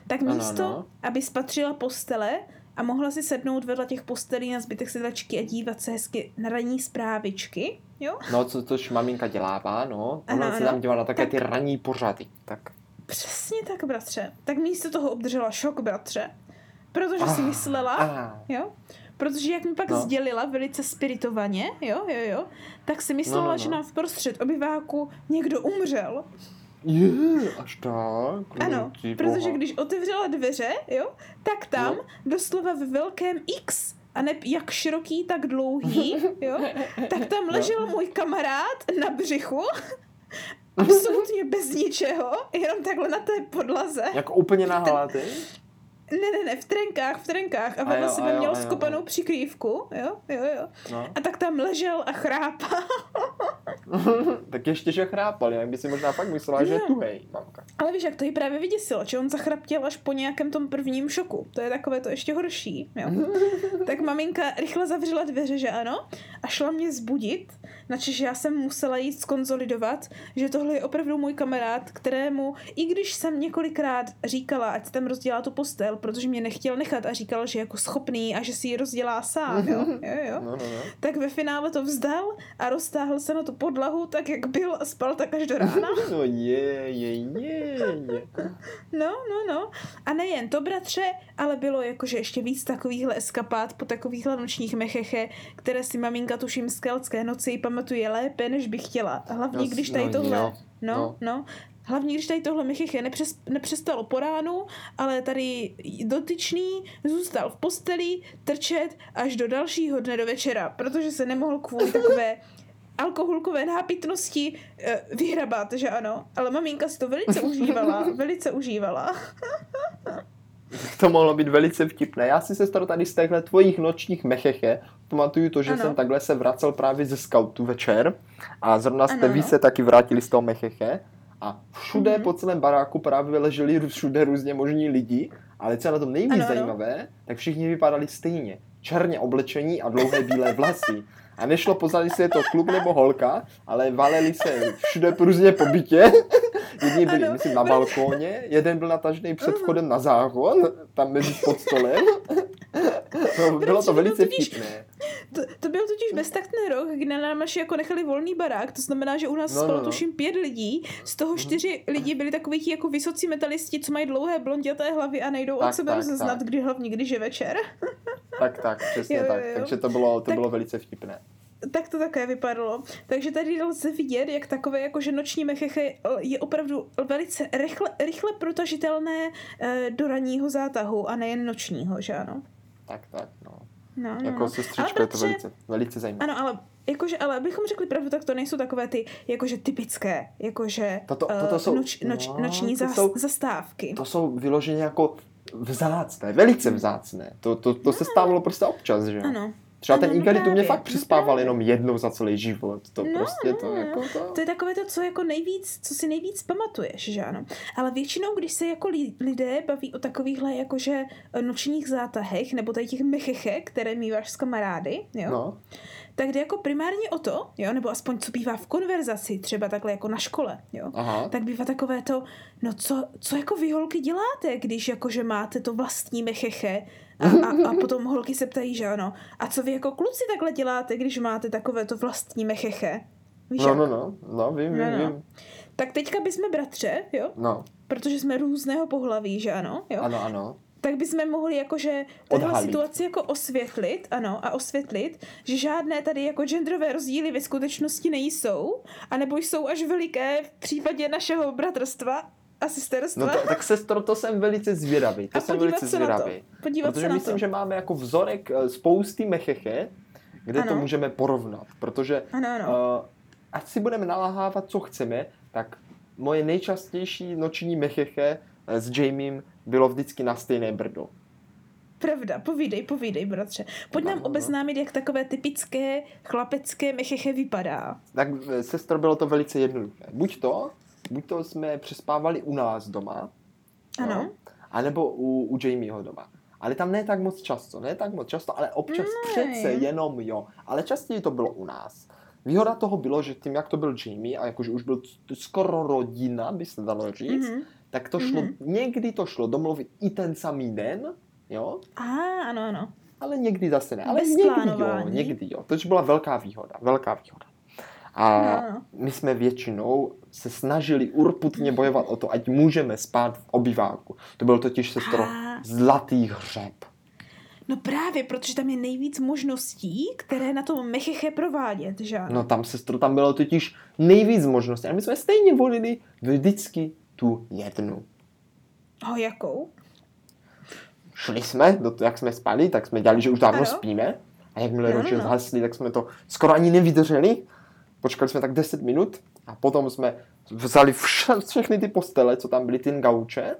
Speaker 2: Tak
Speaker 1: Ano,
Speaker 2: místo,
Speaker 1: ano.
Speaker 2: aby spatřila postele a mohla si sednout vedle těch postelí na zbytek sedačky a dívat se hezky na ranní zprávičky, jo.
Speaker 1: No, co, což maminka dělává, no. Ona
Speaker 2: Ano,
Speaker 1: se tam dělá na také
Speaker 2: Tak-
Speaker 1: ty ranní pořady. Tak.
Speaker 2: Přesně tak, bratře. Tak místo toho obdržela šok, bratře. Protože si
Speaker 1: Ah,
Speaker 2: myslela,
Speaker 1: Ah,
Speaker 2: jo? Protože jak mi pak
Speaker 1: no.
Speaker 2: sdělila velice spiritovaně, jo, jo, jo, tak si myslela,
Speaker 1: No, no, no.
Speaker 2: že nám v prostřed obyváku někdo umřel.
Speaker 1: Je, až tak.
Speaker 2: Ano,
Speaker 1: no,
Speaker 2: protože když otevřela dveře, jo, tak tam
Speaker 1: No.
Speaker 2: doslova ve velkém X, a ne jak široký, tak dlouhý, jo, tak tam
Speaker 1: No.
Speaker 2: ležel můj kamarád na břichu, absolutně bez ničeho, jenom takhle na té podlaze.
Speaker 1: Jako úplně nahlatý?
Speaker 2: Ne, ne, ne, v trenkách, v trenkách. A vedle sebe měl skopanou přikrývku, jo, jo, jo.
Speaker 1: No.
Speaker 2: A tak tam ležel a chrápal.
Speaker 1: tak ještě, že chrápal, jinak by si možná fakt myslela, že je tuhej, mamka.
Speaker 2: Ale víš, jak to jí právě vyděsilo, že on zachraptěl až po nějakém tom prvním šoku. To je takové to ještě horší, jo. tak maminka rychle zavřela dveře, že ano, a šla mě zbudit, načež já jsem musela jít skonzolidovat, že tohle je opravdu můj kamarád, kterému, i když jsem několikrát říkala, ať tam rozdělá tu postel, protože mě nechtěl nechat a říkal, že je jako schopný a že si ji rozdělá sám, jo, jo, jo.
Speaker 1: No, no, no.
Speaker 2: Tak ve finále to vzdal a roztáhl se na tu podlahu tak, jak byl a spal tak až do rána.
Speaker 1: No je, je, je, je.
Speaker 2: No, no, no. A nejen to, bratře, ale bylo jakože ještě víc takovýchhle eskapát po takovýchhle nočních mecheche, které si maminka tuším z keltské noci pamatuje lépe, než by chtěla. Hlavně,
Speaker 1: No,
Speaker 2: když tady
Speaker 1: no,
Speaker 2: tohle... No,
Speaker 1: No.
Speaker 2: no. Hlavně, když tady tohle mecheche nepřes, nepřestalo po ránu, ale tady dotyčný zůstal v posteli trčet až do dalšího dne do večera, protože se nemohl kvůli takové alkoholkové nápitnosti eh, vyhrabat, že ano. Ale maminka si to velice užívala, velice užívala.
Speaker 1: To mohlo být velice vtipné. Já si sestro tady z těchto tvojich nočních mecheche pamatuju to, že
Speaker 2: Ano.
Speaker 1: jsem takhle se vracel právě ze scoutu večer a zrovna jste
Speaker 2: Ano,
Speaker 1: vy
Speaker 2: ano.
Speaker 1: se taky vrátili z toho mecheche a všude
Speaker 2: Mhm.
Speaker 1: po celém baráku právě leželi všude různě možní lidi, ale co je na tom nejvíc
Speaker 2: Ano, ano.
Speaker 1: zajímavé, tak všichni vypadali stejně. Černě oblečení a dlouhé bílé vlasy. A nešlo pozadí, jestli je to klub nebo holka, ale valeli se všude různě po bytě. Jedni byli,
Speaker 2: Ano,
Speaker 1: myslím, na balkóně, jeden byl natažený před vchodem na záchod, tam mezi pod stolem. No, bylo to velice vtipné.
Speaker 2: To, to byl totiž beztaktný rok, kdy na námaši jako nechali volný barák, to znamená, že u nás
Speaker 1: No,
Speaker 2: no, spalo
Speaker 1: no, no.
Speaker 2: tuším pět lidí, z toho čtyři lidi byli takový ti jako vysocí metalisti, co mají dlouhé blonděté hlavy a nejdou
Speaker 1: Tak,
Speaker 2: od sebe
Speaker 1: tak,
Speaker 2: rozeznat,
Speaker 1: tak.
Speaker 2: kdy hlavně, když je večer.
Speaker 1: Tak, tak, přesně
Speaker 2: Jo,
Speaker 1: tak.
Speaker 2: jo.
Speaker 1: Takže to bylo, to
Speaker 2: Tak-
Speaker 1: bylo velice vtipné.
Speaker 2: Tak to také vypadalo. Takže tady lze vidět, jak takové jakože noční mecheche je opravdu velice rychle, rychle protažitelné eh, do ranního zátahu a nejen nočního, že ano?
Speaker 1: Tak, tak, no.
Speaker 2: No, no,
Speaker 1: Jako
Speaker 2: no.
Speaker 1: sestřička je to velice, velice zajímavé.
Speaker 2: Ano, ale jakože, ale abychom řekli pravdu, tak to nejsou takové ty, jakože typické, jakože
Speaker 1: Toto-
Speaker 2: eh,
Speaker 1: toto jsou-
Speaker 2: noč, noč,
Speaker 1: no,
Speaker 2: noční
Speaker 1: to
Speaker 2: zas,
Speaker 1: jsou-
Speaker 2: zastávky.
Speaker 1: To jsou vyloženě jako vzácné, velice vzácné. To, to, to se stávalo prostě občas, že jo?
Speaker 2: Ano.
Speaker 1: Třeba ten
Speaker 2: no
Speaker 1: Igari tu mě fakt
Speaker 2: no
Speaker 1: přispával
Speaker 2: právě.
Speaker 1: jenom jednou za celý život. To
Speaker 2: No,
Speaker 1: prostě to
Speaker 2: no,
Speaker 1: jako to...
Speaker 2: To je takové to, co jako nejvíc, co si nejvíc pamatuješ, že ano. Ale většinou, když se jako li- lidé baví o takovýchhle jakože eh, nočních zátahech, nebo tady těch mecheche, které míváš s kamarády, jo,
Speaker 1: No,
Speaker 2: tak jde jako primárně o to, jo, nebo aspoň co bývá v konverzaci, třeba takhle jako na škole, jo,
Speaker 1: aha.
Speaker 2: tak bývá takové to, no co, co jako vy holky děláte, když jakože máte to vlastní mecheche a, a, a potom holky se ptají, že ano, a co vy jako kluci takhle děláte, když máte takové to vlastní mecheche? Víš
Speaker 1: No,
Speaker 2: jak?
Speaker 1: no, no, no, vím,
Speaker 2: No,
Speaker 1: vím,
Speaker 2: no.
Speaker 1: vím.
Speaker 2: Tak teďka bychom bratře, jo,
Speaker 1: No,
Speaker 2: protože jsme různého pohlaví, že ano, jo,
Speaker 1: ano, ano.
Speaker 2: Tak bychom mohli jakože tahle
Speaker 1: Odhalit.
Speaker 2: situaci jako osvětlit, ano, a osvětlit, že žádné tady jako genderové rozdíly ve skutečnosti nejsou, anebo jsou až veliké v případě našeho bratrstva a sesterstva.
Speaker 1: No to, tak sestro, to jsem velice zvědavý. To
Speaker 2: A
Speaker 1: jsem velice
Speaker 2: se na to.
Speaker 1: zvědavý.
Speaker 2: Podívat
Speaker 1: Protože
Speaker 2: se na
Speaker 1: myslím,
Speaker 2: to.
Speaker 1: že máme jako vzorek eh, spousty mecheche, kde to
Speaker 2: Ano.
Speaker 1: můžeme porovnat. Protože
Speaker 2: Ano, ano.
Speaker 1: Uh, ať si budeme naláhávat, co chceme, tak moje nejčastější noční mecheche s Jamiem bylo vždycky na stejné brdo.
Speaker 2: Pravda, povídej, povídej, bratře. Pojď nám obeznámit, jak takové typické chlapecké mecheche vypadá.
Speaker 1: Tak eh, sestro, bylo to velice jednoduché. Buď to, buď to jsme přespávali u nás doma,
Speaker 2: Ano.
Speaker 1: Jo, anebo u, u Jamieho doma. Ale tam ne tak moc často, ne tak moc často, ale občas
Speaker 2: Ne.
Speaker 1: přece jenom jo. Ale častěji to bylo u nás. Výhoda toho bylo, že tím, jak to byl Jamie a jakože už byl skoro rodina, by se dalo říct,
Speaker 2: Mhm.
Speaker 1: Tak to šlo,
Speaker 2: Mhm.
Speaker 1: někdy to šlo domluvit i ten samý den, jo,
Speaker 2: A, ano, ano.
Speaker 1: ale někdy zase ne. Ale
Speaker 2: Bez
Speaker 1: někdy jo,
Speaker 2: plánování.
Speaker 1: někdy jo. To byla velká výhoda, velká výhoda. A
Speaker 2: No,
Speaker 1: my jsme většinou se snažili urputně bojovat o to, ať můžeme spát v obyváku. To byl totiž sestro
Speaker 2: A.
Speaker 1: zlatý hřeb.
Speaker 2: No právě, protože tam je nejvíc možností, které na tom mecheche provádět, že?
Speaker 1: No tam sestro, tam bylo totiž nejvíc možností. A my jsme stejně volili vždycky tu jednu.
Speaker 2: O, jakou?
Speaker 1: Šli jsme, do to, jak jsme spali, tak jsme dělali, že už dávno
Speaker 2: Ano.
Speaker 1: spíme. A jakmile
Speaker 2: No, no,
Speaker 1: zhasli, tak jsme to skoro ani nevydrželi. Počkali jsme tak 10 minut a potom jsme vzali vše, všechny ty postele, co tam byly, ty gauče.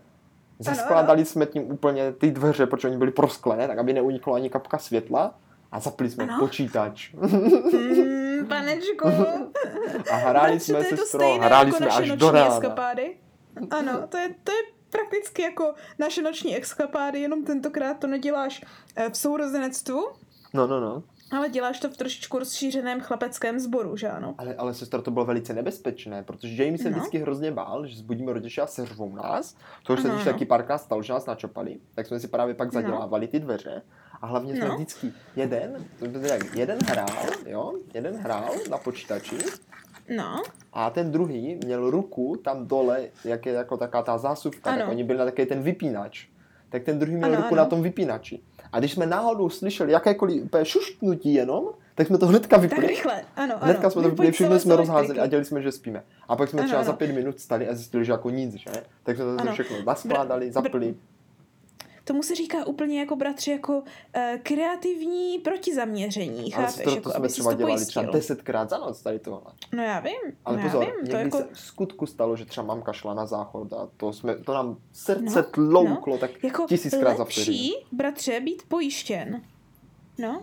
Speaker 1: Zaskládali jsme tím úplně ty dveře, protože oni byly prosklené, tak aby neuniklo ani kapka světla. A zapli jsme
Speaker 2: Ano.
Speaker 1: počítač.
Speaker 2: Mm, panečku.
Speaker 1: A hráli jsme se stro, hráli
Speaker 2: jako
Speaker 1: jsme až
Speaker 2: noční
Speaker 1: do rána.
Speaker 2: Ano, to je, to je prakticky jako naše noční eskapády, jenom tentokrát to neděláš eh, v sourozenectvu,
Speaker 1: No, no, no.
Speaker 2: ale děláš to v trošičku rozšířeném chlapeckém sboru, že ano?
Speaker 1: Ale, ale sestra, to bylo velice nebezpečné, protože Jamie se
Speaker 2: No.
Speaker 1: vždycky hrozně bál, že zbudíme rodiče a seřvou nás. To už se
Speaker 2: Ano,
Speaker 1: když
Speaker 2: ano.
Speaker 1: taky párkrát stalo, že nás načopali, tak jsme si právě pak
Speaker 2: No.
Speaker 1: zadělávali ty dveře. A hlavně jsme
Speaker 2: No.
Speaker 1: vždycky jeden, to jeden hrál, jo, jeden hrál na počítači
Speaker 2: No,
Speaker 1: a ten druhý měl ruku tam dole, jak je jako taká ta zásuvka, tak
Speaker 2: Ano.
Speaker 1: oni byli na takový ten vypínač. Tak ten druhý měl
Speaker 2: Ano,
Speaker 1: ruku
Speaker 2: ano.
Speaker 1: na tom vypínači. A když jsme náhodou slyšeli jakékoliv šuštnutí jenom, tak jsme to hnedka
Speaker 2: tak
Speaker 1: vypli.
Speaker 2: rychle, ano, ano.
Speaker 1: Hnedka jsme to vypli, všechno jsme rozházeli a dělali jsme, že spíme. A pak jsme
Speaker 2: Ano,
Speaker 1: třeba
Speaker 2: ano.
Speaker 1: za pět minut stali a zjistili, že jako nic, že? Tak jsme to
Speaker 2: Ano.
Speaker 1: všechno naskládali, zapli.
Speaker 2: Tomu se říká úplně jako bratři, jako uh, kreativní protizaměření,
Speaker 1: Ale
Speaker 2: chápeš?
Speaker 1: to, to
Speaker 2: jako,
Speaker 1: jsme
Speaker 2: aby
Speaker 1: třeba
Speaker 2: to
Speaker 1: dělali
Speaker 2: pojistil.
Speaker 1: třeba desetkrát za noc tady tohle.
Speaker 2: No já vím,
Speaker 1: Ale
Speaker 2: no
Speaker 1: pozor,
Speaker 2: já vím, to jako...
Speaker 1: se v skutku stalo, že třeba mamka šla na záchod a to, jsme, to nám srdce
Speaker 2: No,
Speaker 1: tlouklo tak
Speaker 2: jako
Speaker 1: tisíckrát za vteřinu.
Speaker 2: lepší, bratře, být pojištěn. No.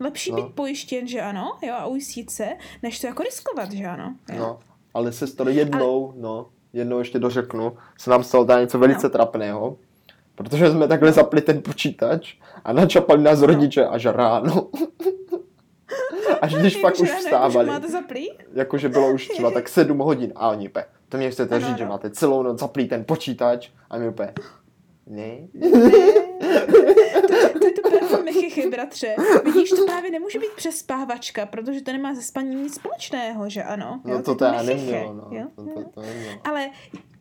Speaker 2: Lepší
Speaker 1: No.
Speaker 2: být pojištěn, že ano, jo, a ujistit se, než to jako riskovat, že ano. Jo.
Speaker 1: No, ale sestro, jednou, no, jednou ještě dořeknu, se nám stalo tady něco velice
Speaker 2: No.
Speaker 1: trapného, protože jsme takhle zapli ten počítač a načapali nás rodiče až ráno. až když pak už vstávali.
Speaker 2: máte zaplý?
Speaker 1: jakože bylo už třeba tak 7 hodin a oni úplně, to mě chcete
Speaker 2: Ano,
Speaker 1: říct, že
Speaker 2: ano.
Speaker 1: máte celou noc zaplý ten počítač a my úplně, ne,
Speaker 2: To je to právě bratře. Vidíš, to právě nemůže být přespávačka, protože to nemá se spaním nic společného, že ano.
Speaker 1: no
Speaker 2: Jo,
Speaker 1: to
Speaker 2: je
Speaker 1: teda
Speaker 2: mechychy,
Speaker 1: nemělo, no,
Speaker 2: jo,
Speaker 1: to, to, to nemělo.
Speaker 2: Ale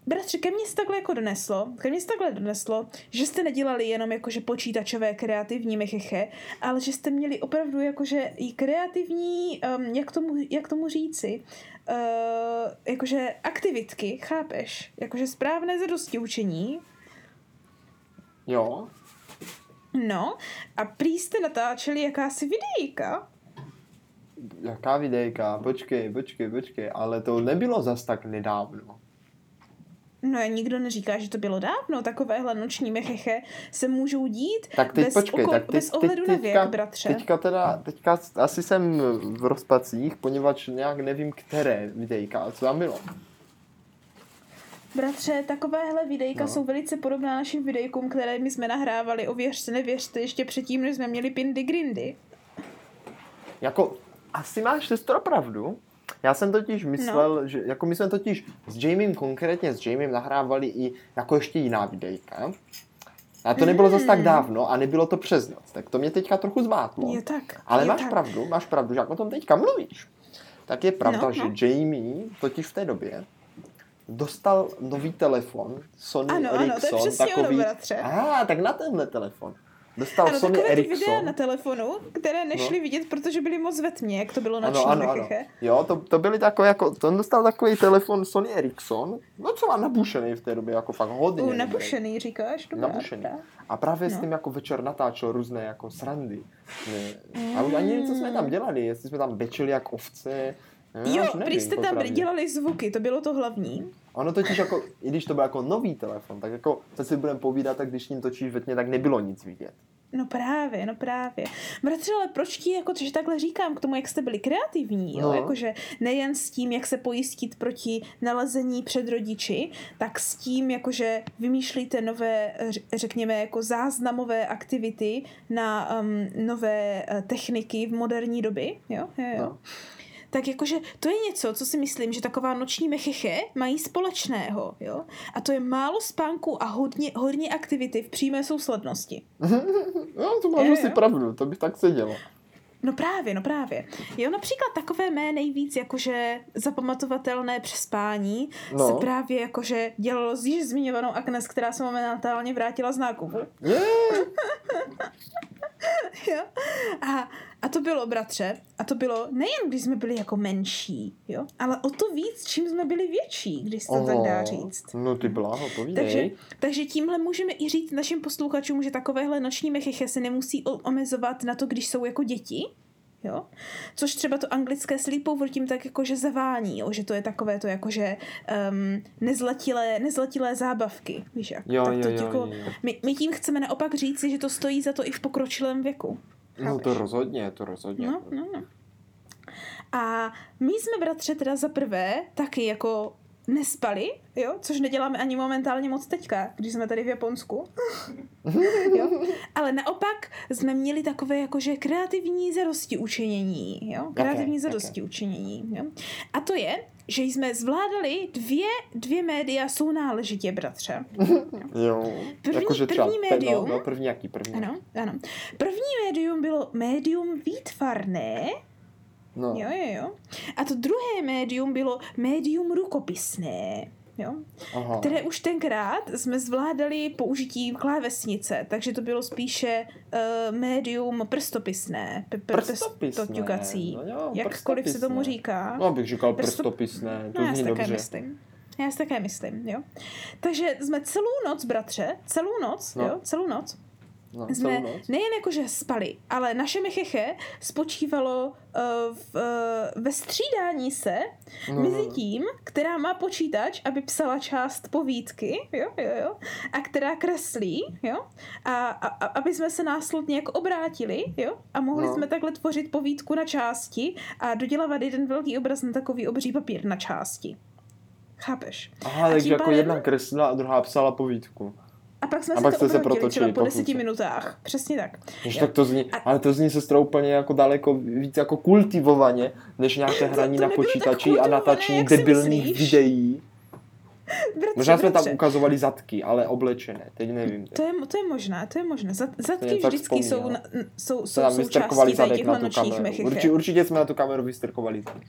Speaker 2: bratře, ke mně se takhle jako doneslo, ke mně se takhle doneslo, že jste nedělali jenom jakože počítačové kreativní mecheche, ale že jste měli opravdu jakože i kreativní, um, jak, tomu, jak tomu říci, uh, jakože aktivitky, chápeš? Jakože správné zadosti učení.
Speaker 1: Jo,
Speaker 2: No, a prý jste natáčeli jakási videjka.
Speaker 1: jaká videjka, počkej, počkej, počkej, ale to nebylo zas tak nedávno.
Speaker 2: No a nikdo neříká, že to bylo dávno. Takovéhle noční mecheche se můžou dít
Speaker 1: Tak teď
Speaker 2: bez,
Speaker 1: počkej,
Speaker 2: oko-
Speaker 1: tak teď,
Speaker 2: bez ohledu
Speaker 1: teď,
Speaker 2: na
Speaker 1: teďka,
Speaker 2: věk, bratře.
Speaker 1: teďka teda, teďka asi jsem v rozpacích, poněvadž nějak nevím, které videjka, co tam bylo.
Speaker 2: Bratře, takovéhle videjka
Speaker 1: No.
Speaker 2: jsou velice podobná našim videjkům, které my jsme nahrávali, ověřte, nevěřte, ještě předtím, než jsme měli Pindy Grindy.
Speaker 1: Jako, asi máš sestro pravdu. Já jsem totiž myslel, no. že jako my jsme totiž s Jamiem konkrétně s Jamiem nahrávali i jako ještě jiná videjka. A to nebylo zas tak
Speaker 2: Hmm.
Speaker 1: dávno a nebylo to přes noc, tak to mě teďka trochu zmátlo.
Speaker 2: Je tak.
Speaker 1: Ale
Speaker 2: je
Speaker 1: máš
Speaker 2: tak.
Speaker 1: pravdu, máš pravdu, že jak o tom teďka mluvíš, tak je pravda,
Speaker 2: No,
Speaker 1: že
Speaker 2: no.
Speaker 1: Jamie totiž v té době dostal nový telefon, Sony
Speaker 2: Ano, ano, to je
Speaker 1: Ericsson,
Speaker 2: přesně ono,
Speaker 1: takový...
Speaker 2: bratře.
Speaker 1: A, tak na tenhle telefon. Dostal
Speaker 2: Ano,
Speaker 1: Sony Ericsson.
Speaker 2: videa na telefonu, které nešly
Speaker 1: No.
Speaker 2: vidět, protože byly moc ve tmě, jak to bylo na
Speaker 1: Ano, ano, ano. Jo, to, to byly takové jako, to on dostal takový telefon Sony Ericsson, no co má nabušený v té době, jako fakt hodně.
Speaker 2: U nabušený, říkáš? Dobrá,
Speaker 1: Nabušený.
Speaker 2: dobrá.
Speaker 1: A právě s
Speaker 2: No.
Speaker 1: tím jako večer natáčel různé jako srandy. Ne. A už ani nevím, co jsme tam dělali, jestli jsme tam bečili jak ovce. Já
Speaker 2: Jo, prý jste tam
Speaker 1: popravdě.
Speaker 2: dělali zvuky, to bylo to hlavní.
Speaker 1: Ono totiž jako, i když to byl jako nový telefon, tak jako, co si budeme povídat, tak když ním točíš ve tmě, tak nebylo nic vidět.
Speaker 2: No právě, no právě. Bratře, ale proč ti, jako, že takhle říkám k tomu, jak jste byli kreativní, jo?
Speaker 1: No.
Speaker 2: Jakože nejen s tím, jak se pojistit proti nalezení před rodiči, tak s tím, jakože vymýšlíte nové, řekněme, jako záznamové aktivity na um, nové uh, techniky v moderní doby, jo? jo, jo.
Speaker 1: No.
Speaker 2: Tak jakože to je něco, co si myslím, že taková noční mecheche mají společného, jo? A to je málo spánku a hodně, hodně aktivity v přímé souslednosti.
Speaker 1: No, to máš asi pravdu, to by tak sedělo.
Speaker 2: No právě, no právě. Jo, například takové mé nejvíc jakože zapamatovatelné přespání
Speaker 1: No.
Speaker 2: se právě jakože dělalo s již zmiňovanou Agnes, která se momentálně vrátila z nákupu.
Speaker 1: Je,
Speaker 2: Jo? A, a to bylo, bratře, a to bylo nejen, když jsme byli jako menší, jo, ale o to víc, čím jsme byli větší, když se to tak dá říct.
Speaker 1: No ty bláho, povídej.
Speaker 2: Takže, takže tímhle můžeme i říct našim posluchačům, že takovéhle noční mecheche se nemusí omezovat na to, když jsou jako děti, jo? Což třeba to anglické sleepover tím tak jakože zavání, jo? že to je takové to jakože um, nezletilé, nezletilé zábavky, víš jak?
Speaker 1: Jo,
Speaker 2: tak
Speaker 1: jo,
Speaker 2: to
Speaker 1: jo,
Speaker 2: jako,
Speaker 1: jo, jo.
Speaker 2: My, my tím chceme naopak říci, že to stojí za to i v pokročilém věku.
Speaker 1: No to rozhodně, to rozhodně.
Speaker 2: No, no, no. A my jsme, bratře, teda za prvé taky jako nespali, jo, což neděláme ani momentálně moc teďka, když jsme tady v Japonsku. jo. Ale naopak jsme měli takové jakože kreativní zadosti učinění, jo, kreativní
Speaker 1: Jaké?
Speaker 2: zadosti učinění, jo. A to je, že jsme zvládali dvě, dvě média sounáležitě, bratře.
Speaker 1: Jo,
Speaker 2: První-
Speaker 1: jakože třeba
Speaker 2: první médium?
Speaker 1: No, no, první jaký první?
Speaker 2: Ano, ano. První médium bylo médium výtvarné,
Speaker 1: No.
Speaker 2: Jo, jo, jo. A to druhé médium bylo médium rukopisné. Jo?
Speaker 1: Aha.
Speaker 2: Které už tenkrát jsme zvládali použitím klávesnice, takže to bylo spíše uh, médium prstopisné. P- p-
Speaker 1: Prstopisné,
Speaker 2: prstoťukací.
Speaker 1: no jo,
Speaker 2: Jakkoliv se tomu
Speaker 1: prstopisné.
Speaker 2: říká.
Speaker 1: No, bych říkal
Speaker 2: Prsto-
Speaker 1: prstopisné, to
Speaker 2: No, já
Speaker 1: zní
Speaker 2: také
Speaker 1: dobře.
Speaker 2: myslím. Já si také myslím, jo. Takže jsme celou noc, bratře, celou noc,
Speaker 1: No.
Speaker 2: jo, celou noc,
Speaker 1: No,
Speaker 2: jsme nejen jakože spali, ale naše mecheche spočívalo uh, v, uh, ve střídání se
Speaker 1: No,
Speaker 2: no, mezi
Speaker 1: no.
Speaker 2: tím, která má počítač, aby psala část povídky, jo, jo, jo, a která kreslí, jo, a, a, a aby jsme se následně jako obrátili, jo, a mohli
Speaker 1: No.
Speaker 2: jsme takhle tvořit povídku na části a dodělávat jeden velký obraz na takový obří papír na části. Chápeš?
Speaker 1: Aha,
Speaker 2: A
Speaker 1: takže jako
Speaker 2: pádem-
Speaker 1: jedna kreslila a druhá psala povídku.
Speaker 2: A pak jsme
Speaker 1: A
Speaker 2: se
Speaker 1: pak
Speaker 2: to
Speaker 1: jste se protočili
Speaker 2: třeba po deseti minutách. Přesně tak.
Speaker 1: Jež tak to zní,
Speaker 2: A-
Speaker 1: ale to zní sestra úplně jako daleko víc jako kultivovaně, než nějaké hraní
Speaker 2: to
Speaker 1: na
Speaker 2: nebylo tak
Speaker 1: počítači a natáčení debilních videí.
Speaker 2: Bratře,
Speaker 1: Možná jsme tam
Speaker 2: bratře.
Speaker 1: ukazovali zadky, ale oblečené, teď nevím.
Speaker 2: To je, to je možné, to je možné. Zad, zadky
Speaker 1: tak
Speaker 2: vždycky jsou, na, jsou, jsou
Speaker 1: tam
Speaker 2: součástí
Speaker 1: na tu
Speaker 2: nočních
Speaker 1: kameru.
Speaker 2: mechiche.
Speaker 1: Určitě, určitě jsme na tu kameru vystrkovali zadek.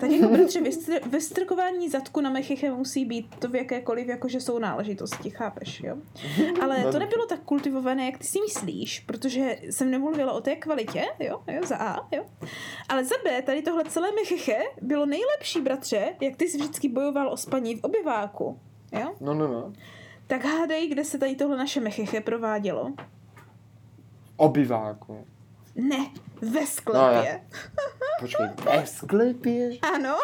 Speaker 2: Tak jako bratře, vystr, vystrkování zadku na mechiche musí být to v jakékoliv jakože jsou náležitosti, chápeš, jo? Ale to nebylo tak kultivované, jak ty si myslíš, protože jsem nemluvila o té kvalitě, jo, jo, za A, jo. Ale za B, tady tohle celé mechiche bylo nejlepší, bratře, jak ty jsi vždycky bojoval o spaní v obyváku, jo?
Speaker 1: No, no, no.
Speaker 2: Tak hádej, kde se tady tohle naše mechiche provádělo.
Speaker 1: Obyváku.
Speaker 2: Ne, ve sklepě.
Speaker 1: Počkej, ve sklepě?
Speaker 2: Ano,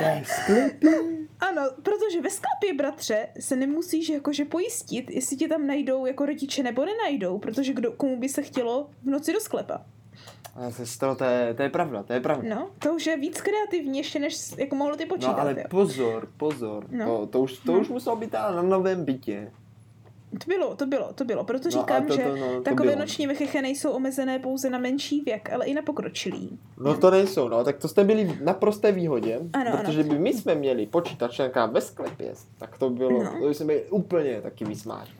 Speaker 1: Ve sklepě?
Speaker 2: ano, protože ve sklepě, bratře, se nemusíš jakože pojistit, jestli tě tam najdou jako rodiče nebo nenajdou, protože kdo, komu by se chtělo v noci do sklepa.
Speaker 1: Sestro, to je, to je pravda, to je pravda.
Speaker 2: No, to už je víc kreativní ještě, než jako mohlo ty počítat.
Speaker 1: No ale
Speaker 2: jo.
Speaker 1: pozor, pozor,
Speaker 2: No.
Speaker 1: to, to, už, to
Speaker 2: No.
Speaker 1: už muselo být na novém bytě.
Speaker 2: To bylo, to bylo, to bylo. Proto
Speaker 1: No,
Speaker 2: říkám,
Speaker 1: a to-
Speaker 2: že
Speaker 1: to- no, to
Speaker 2: takové
Speaker 1: bylo.
Speaker 2: noční mecheche nejsou omezené pouze na menší věk, ale i na pokročilý.
Speaker 1: No to nejsou, no, tak to jste byli v naprosté výhodě,
Speaker 2: Ano,
Speaker 1: protože by my jsme měli počítač nějaká ve sklepě, tak to bylo,
Speaker 2: No.
Speaker 1: to jsme byli úplně taky vysmář.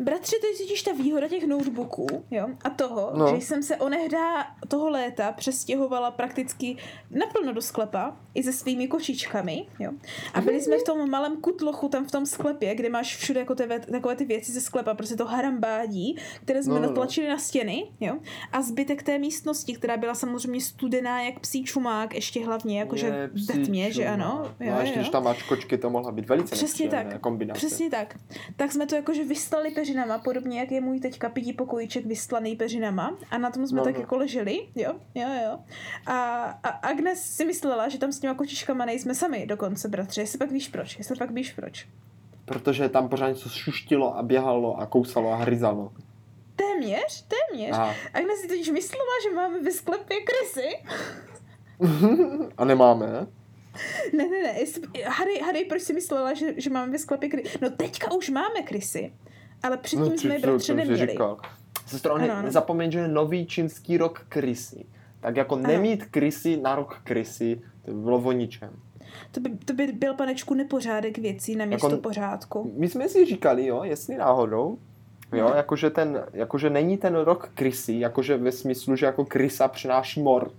Speaker 2: Bratře, to je totiž ta výhoda těch notebooků, jo, a toho,
Speaker 1: No.
Speaker 2: že jsem se onehdá toho léta přestěhovala prakticky naplno do sklepa, i se svými kočičkami, jo. A byli jsme v tom malém kutlochu tam v tom sklepě, kde máš všude jako ty, ve- takové ty věci ze sklepa, prostě to harambádí, které jsme
Speaker 1: No,
Speaker 2: no,
Speaker 1: no,
Speaker 2: natlačili na stěny, jo. A zbytek té místnosti, která byla samozřejmě studená jak psí čumák, ještě hlavně jakože ve tmě, že ano. Jo,
Speaker 1: No a ještě,
Speaker 2: jo.
Speaker 1: když tam máš kočky, to mohla být velice
Speaker 2: Přesně tak.
Speaker 1: kombinace.
Speaker 2: Přesně tak. Tak jsme to jakože vyslali peřinama, podobně jak je můj teďka pidí pokojíček vyslaný peřinama. A na tom jsme
Speaker 1: No,
Speaker 2: tak
Speaker 1: no.
Speaker 2: jako leželi, jo, jo, jo. A, a Agnes si myslela, že tam s těma kočičkama nejsme sami dokonce, bratře. Jestli pak víš proč, jestli pak víš proč.
Speaker 1: Protože tam pořád něco šuštilo a běhalo a kousalo a hryzalo.
Speaker 2: Téměř, téměř.
Speaker 1: Aha.
Speaker 2: Agnes si totiž myslela, že máme ve sklepě krysy.
Speaker 1: A nemáme, ne?
Speaker 2: Ne, ne, ne. Hadej, hadej, proč si myslela, že, že máme ve sklepě krysy. No teďka už máme krysy. Ale předtím
Speaker 1: No,
Speaker 2: jsme je bratře neměli.
Speaker 1: říkal. Sestro,
Speaker 2: Ano, ano.
Speaker 1: nezapomeň, že je nový čínský rok krysy. Tak jako nemít krysy na rok krysy, to by bylo o ničem.
Speaker 2: To by, to by byl panečku nepořádek věcí na místo
Speaker 1: Jako-
Speaker 2: pořádku.
Speaker 1: My jsme si říkali, jo, jestli náhodou, jo,
Speaker 2: No.
Speaker 1: jakože, ten, jakože není ten rok krysy, jakože ve smyslu, že jako krysa přináší mor,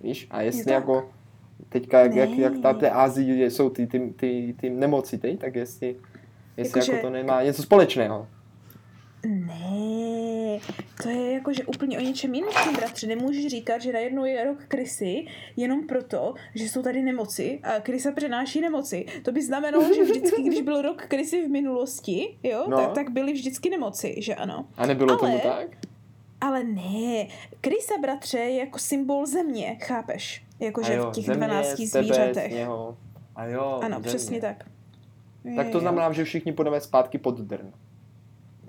Speaker 1: víš, a jestli
Speaker 2: tak.
Speaker 1: jako teďka, jak, jak, jak ta té Ázii jsou ty, ty, ty, ty nemoci, ty, tak jestli, jestli
Speaker 2: Jakože-
Speaker 1: jako to nemá něco společného.
Speaker 2: Ne, to je jakože úplně o něčem jiném, bratře. Nemůžeš říkat, že najednou je rok krysy jenom proto, že jsou tady nemoci a krysa přenáší nemoci. To by znamenalo, že vždycky, když byl rok krysy v minulosti, jo,
Speaker 1: No.
Speaker 2: tak, tak byly vždycky nemoci, že ano.
Speaker 1: A nebylo
Speaker 2: Ale-
Speaker 1: tomu tak?
Speaker 2: Ale ne, krysa, bratře, je jako symbol země, chápeš? Jakože v těch
Speaker 1: země,
Speaker 2: 12
Speaker 1: tebe,
Speaker 2: zvířatech.
Speaker 1: sněho. A jo,
Speaker 2: Ano,
Speaker 1: země.
Speaker 2: přesně tak.
Speaker 1: Tak to znamená, že všichni půjdeme zpátky pod drn.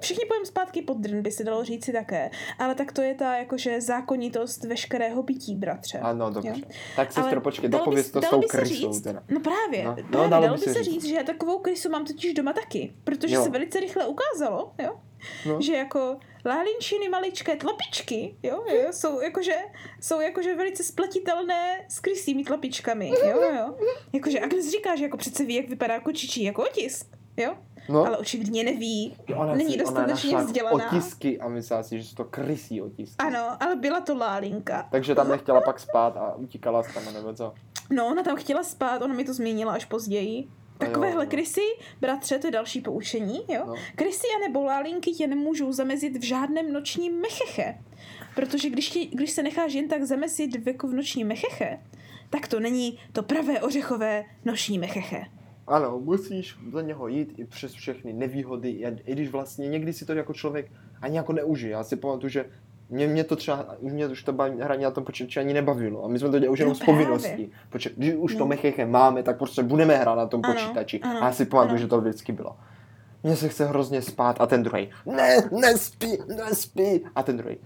Speaker 2: Všichni pojďme zpátky pod drn, by se dalo říci také. Ale tak to je ta jakože zákonitost veškerého bytí, bratře.
Speaker 1: Ano, dobře.
Speaker 2: Jo.
Speaker 1: Tak sestro,
Speaker 2: Ale
Speaker 1: počkej,
Speaker 2: dalo by-
Speaker 1: dopověz to s tou krysou
Speaker 2: říct-
Speaker 1: teda.
Speaker 2: No právě,
Speaker 1: No,
Speaker 2: no,
Speaker 1: no,
Speaker 2: právě
Speaker 1: dalo
Speaker 2: dalo
Speaker 1: by se říct.
Speaker 2: říct, že já takovou krysu mám totiž doma taky, protože
Speaker 1: Jo.
Speaker 2: se velice rychle ukázalo, jo,
Speaker 1: No.
Speaker 2: že jako lálinčiny maličké tlapičky, jo, jo, jsou jakože, jsou jakože velice spletitelné s krysými tlapičkami, jo, jo. Jakože Agnes říká, že jako přece ví, jak vypadá kočičí jako otisk, jo,
Speaker 1: No,
Speaker 2: ale očividně neví,
Speaker 1: ona
Speaker 2: není
Speaker 1: si,
Speaker 2: dostatečně
Speaker 1: ona
Speaker 2: vzdělaná.
Speaker 1: otisky a myslela si, že jsou to krysí otisky.
Speaker 2: Ano, ale byla to lálinka.
Speaker 1: Takže tam nechtěla pak spát a utíkala z tam, nebo co?
Speaker 2: No, ona tam chtěla spát, ona mi to zmínila až později. Takovéhle
Speaker 1: no.
Speaker 2: krysy, bratře, to je další poučení, jo?
Speaker 1: No.
Speaker 2: Krysy a nebo lálinky tě nemůžou zamezit v žádném nočním mecheche. Protože když, ti, když se necháš jen tak zamesit v, jako v noční mecheche, tak to není to pravé ořechové noční mecheche.
Speaker 1: Ano, musíš za něho jít i přes všechny nevýhody, i když vlastně někdy si to jako člověk ani jako neužije. Já si pamatuju, že mě, mě to třeba, mě už to baví- hraní na tom počítači ani nebavilo. A my jsme to dělali už jenom
Speaker 2: No
Speaker 1: z
Speaker 2: právě.
Speaker 1: povinnosti. Protože když už to
Speaker 2: No.
Speaker 1: mecheche máme, tak prostě budeme hrát na tom
Speaker 2: Ano,
Speaker 1: počítači.
Speaker 2: ano,
Speaker 1: a já si pamatuju,
Speaker 2: ano.
Speaker 1: že to vždycky bylo. Mně se chce hrozně spát a ten druhý, ne, nespí, nespí. A ten druhý,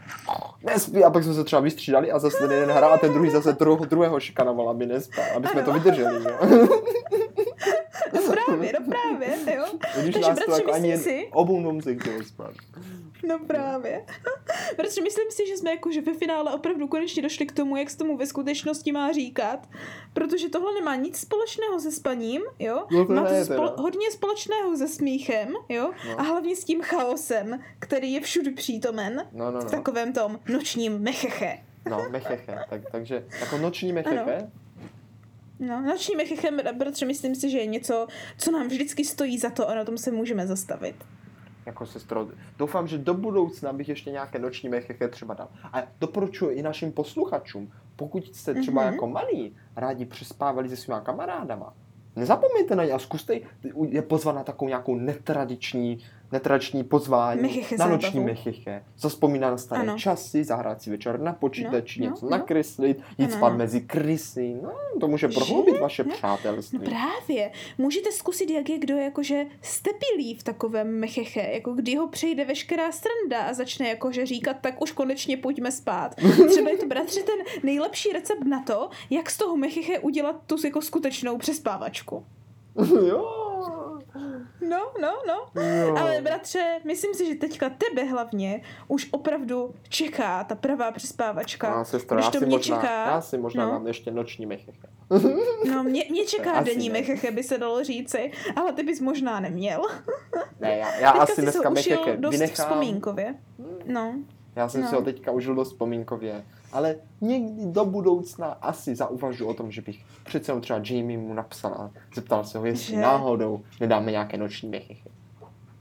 Speaker 1: nespí. A pak jsme se třeba vystřídali a zase ten jeden hrál a ten druhý zase druhého, druhého šikanoval, aby nespal, aby jsme
Speaker 2: Ano.
Speaker 1: to vydrželi. Jo?
Speaker 2: No právě, no právě, jo.
Speaker 1: Když
Speaker 2: Takže bratře,
Speaker 1: jako
Speaker 2: myslím si,
Speaker 1: obou nám se chtělo spát.
Speaker 2: No právě. Protože myslím si, že jsme jakože ve finále opravdu konečně došli k tomu, jak se tomu ve skutečnosti má říkat. Protože tohle nemá nic společného se spaním, jo?
Speaker 1: No to
Speaker 2: má to
Speaker 1: teda.
Speaker 2: hodně společného se smíchem, jo?
Speaker 1: No.
Speaker 2: A hlavně s tím chaosem, který je všude přítomen
Speaker 1: No, no,
Speaker 2: v
Speaker 1: no.
Speaker 2: takovém tom nočním mecheche.
Speaker 1: No, mecheche. Tak, takže jako noční mecheche.
Speaker 2: No, noční mecheche, protože myslím si, že je něco, co nám vždycky stojí za to a na tom se můžeme zastavit.
Speaker 1: Jako sestro, doufám, že do budoucna bych ještě nějaké noční mecheche třeba dal. A doporučuji i našim posluchačům, pokud jste třeba
Speaker 2: Mhm.
Speaker 1: jako malí, rádi přespávali se svýma kamarádama, nezapomeňte na ně a zkuste je pozvat na takovou nějakou netradiční, netradiční pozvání
Speaker 2: Mecheche
Speaker 1: na
Speaker 2: zábavu.
Speaker 1: noční mecheche. Zaspomínat na staré
Speaker 2: Ano.
Speaker 1: časy, zahrát si večer na počítači,
Speaker 2: No, no,
Speaker 1: něco
Speaker 2: no.
Speaker 1: nakreslit, jít
Speaker 2: Ano,
Speaker 1: spát
Speaker 2: ano.
Speaker 1: mezi krysy. No, to může
Speaker 2: Že?
Speaker 1: prohloubit vaše
Speaker 2: No.
Speaker 1: přátelství.
Speaker 2: No právě. Můžete zkusit, jak je kdo jakože stepilý v takovém mecheche, jako kdy ho přejde veškerá stranda a začne jakože říkat, tak už konečně pojďme spát. Třeba je to bratře ten nejlepší recept na to, jak z toho mecheche udělat tu jako skutečnou přespávačku.
Speaker 1: jo.
Speaker 2: No, no, no.
Speaker 1: jo.
Speaker 2: Ale bratře, myslím si, že teďka tebe hlavně už opravdu čeká ta pravá přespávačka.
Speaker 1: No, sestro,
Speaker 2: Když to mě
Speaker 1: možná,
Speaker 2: čeká,
Speaker 1: já si možná
Speaker 2: no.
Speaker 1: mám ještě noční mecheche.
Speaker 2: No, mě, mě čeká
Speaker 1: Asi
Speaker 2: denní
Speaker 1: ne.
Speaker 2: mecheche, by se dalo říci, ale ty bys možná neměl.
Speaker 1: Ne, já, já
Speaker 2: Teďka
Speaker 1: asi dneska Mecheche
Speaker 2: dost
Speaker 1: vynechám.
Speaker 2: vzpomínkově. No,
Speaker 1: Já jsem
Speaker 2: No.
Speaker 1: si ho teďka užil dost vzpomínkově, ale někdy do budoucna asi zauvažu o tom, že bych přece jenom třeba Jamie mu napsal a zeptal se ho, jestli
Speaker 2: Že?
Speaker 1: náhodou nedáme nějaké noční mechychy.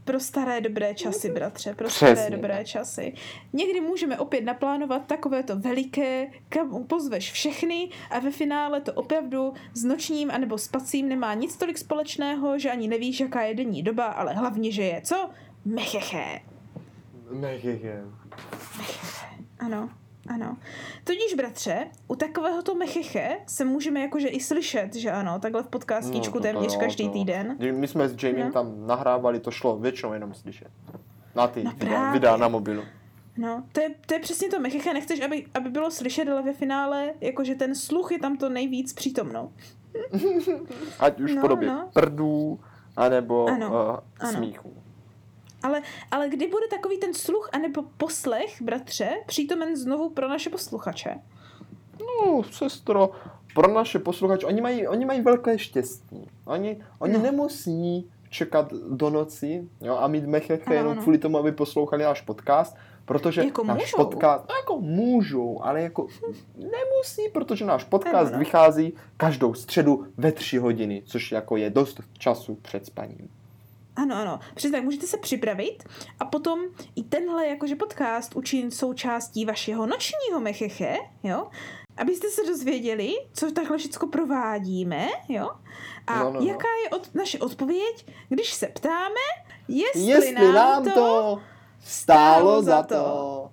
Speaker 2: pro staré dobré časy, bratře, pro
Speaker 1: Přesně
Speaker 2: staré dobré
Speaker 1: tak.
Speaker 2: časy. Někdy můžeme opět naplánovat takovéto veliké, kam pozveš všechny a ve finále to opravdu s nočním anebo spacím nemá nic tolik společného, že ani nevíš, jaká je denní doba, ale hlavně, že je co? Mecheché.
Speaker 1: Mechychy.
Speaker 2: Ano, ano. Tudíž, bratře, u takovéhoto mecheche se můžeme jakože i slyšet, že ano, takhle v podcastíčku
Speaker 1: No, to- to
Speaker 2: téměř
Speaker 1: jo,
Speaker 2: každý
Speaker 1: to-
Speaker 2: týden.
Speaker 1: My jsme s Jamiem
Speaker 2: No.
Speaker 1: tam nahrávali, to šlo většinou jenom slyšet. Na ty
Speaker 2: No
Speaker 1: videa, videa na mobilu.
Speaker 2: No, to je, to je přesně to mecheche, nechceš, aby, aby bylo slyšet, ale ve finále, jakože ten sluch je tam to nejvíc přítomno.
Speaker 1: Ať už v
Speaker 2: No,
Speaker 1: podobě
Speaker 2: no.
Speaker 1: prdů, anebo
Speaker 2: Ano,
Speaker 1: uh,
Speaker 2: ano.
Speaker 1: smíchu.
Speaker 2: Ale, ale kdy bude takový ten sluch anebo poslech, bratře, přítomen znovu pro naše posluchače?
Speaker 1: No, sestro, pro naše posluchače, oni mají, oni mají velké štěstí. Oni, oni
Speaker 2: No.
Speaker 1: nemusí čekat do noci jo, a mít mecheche
Speaker 2: Ano,
Speaker 1: jenom
Speaker 2: ano.
Speaker 1: kvůli tomu, aby poslouchali náš podcast, protože
Speaker 2: Jako
Speaker 1: náš
Speaker 2: můžou.
Speaker 1: podcast, no, jako můžou, ale jako nemusí, protože náš podcast
Speaker 2: Ano, no.
Speaker 1: vychází každou středu ve tři hodiny, což jako je dost času před spaním.
Speaker 2: Ano, ano. Přesně tak, můžete se připravit a potom i tenhle jakože podcast učinit součástí vašeho nočního mecheche, jo? Abyste se dozvěděli, co takhle všechno provádíme, jo? A
Speaker 1: No, no, no.
Speaker 2: jaká je od, naše odpověď, když se ptáme, jestli,
Speaker 1: Jestli nám to stálo za to.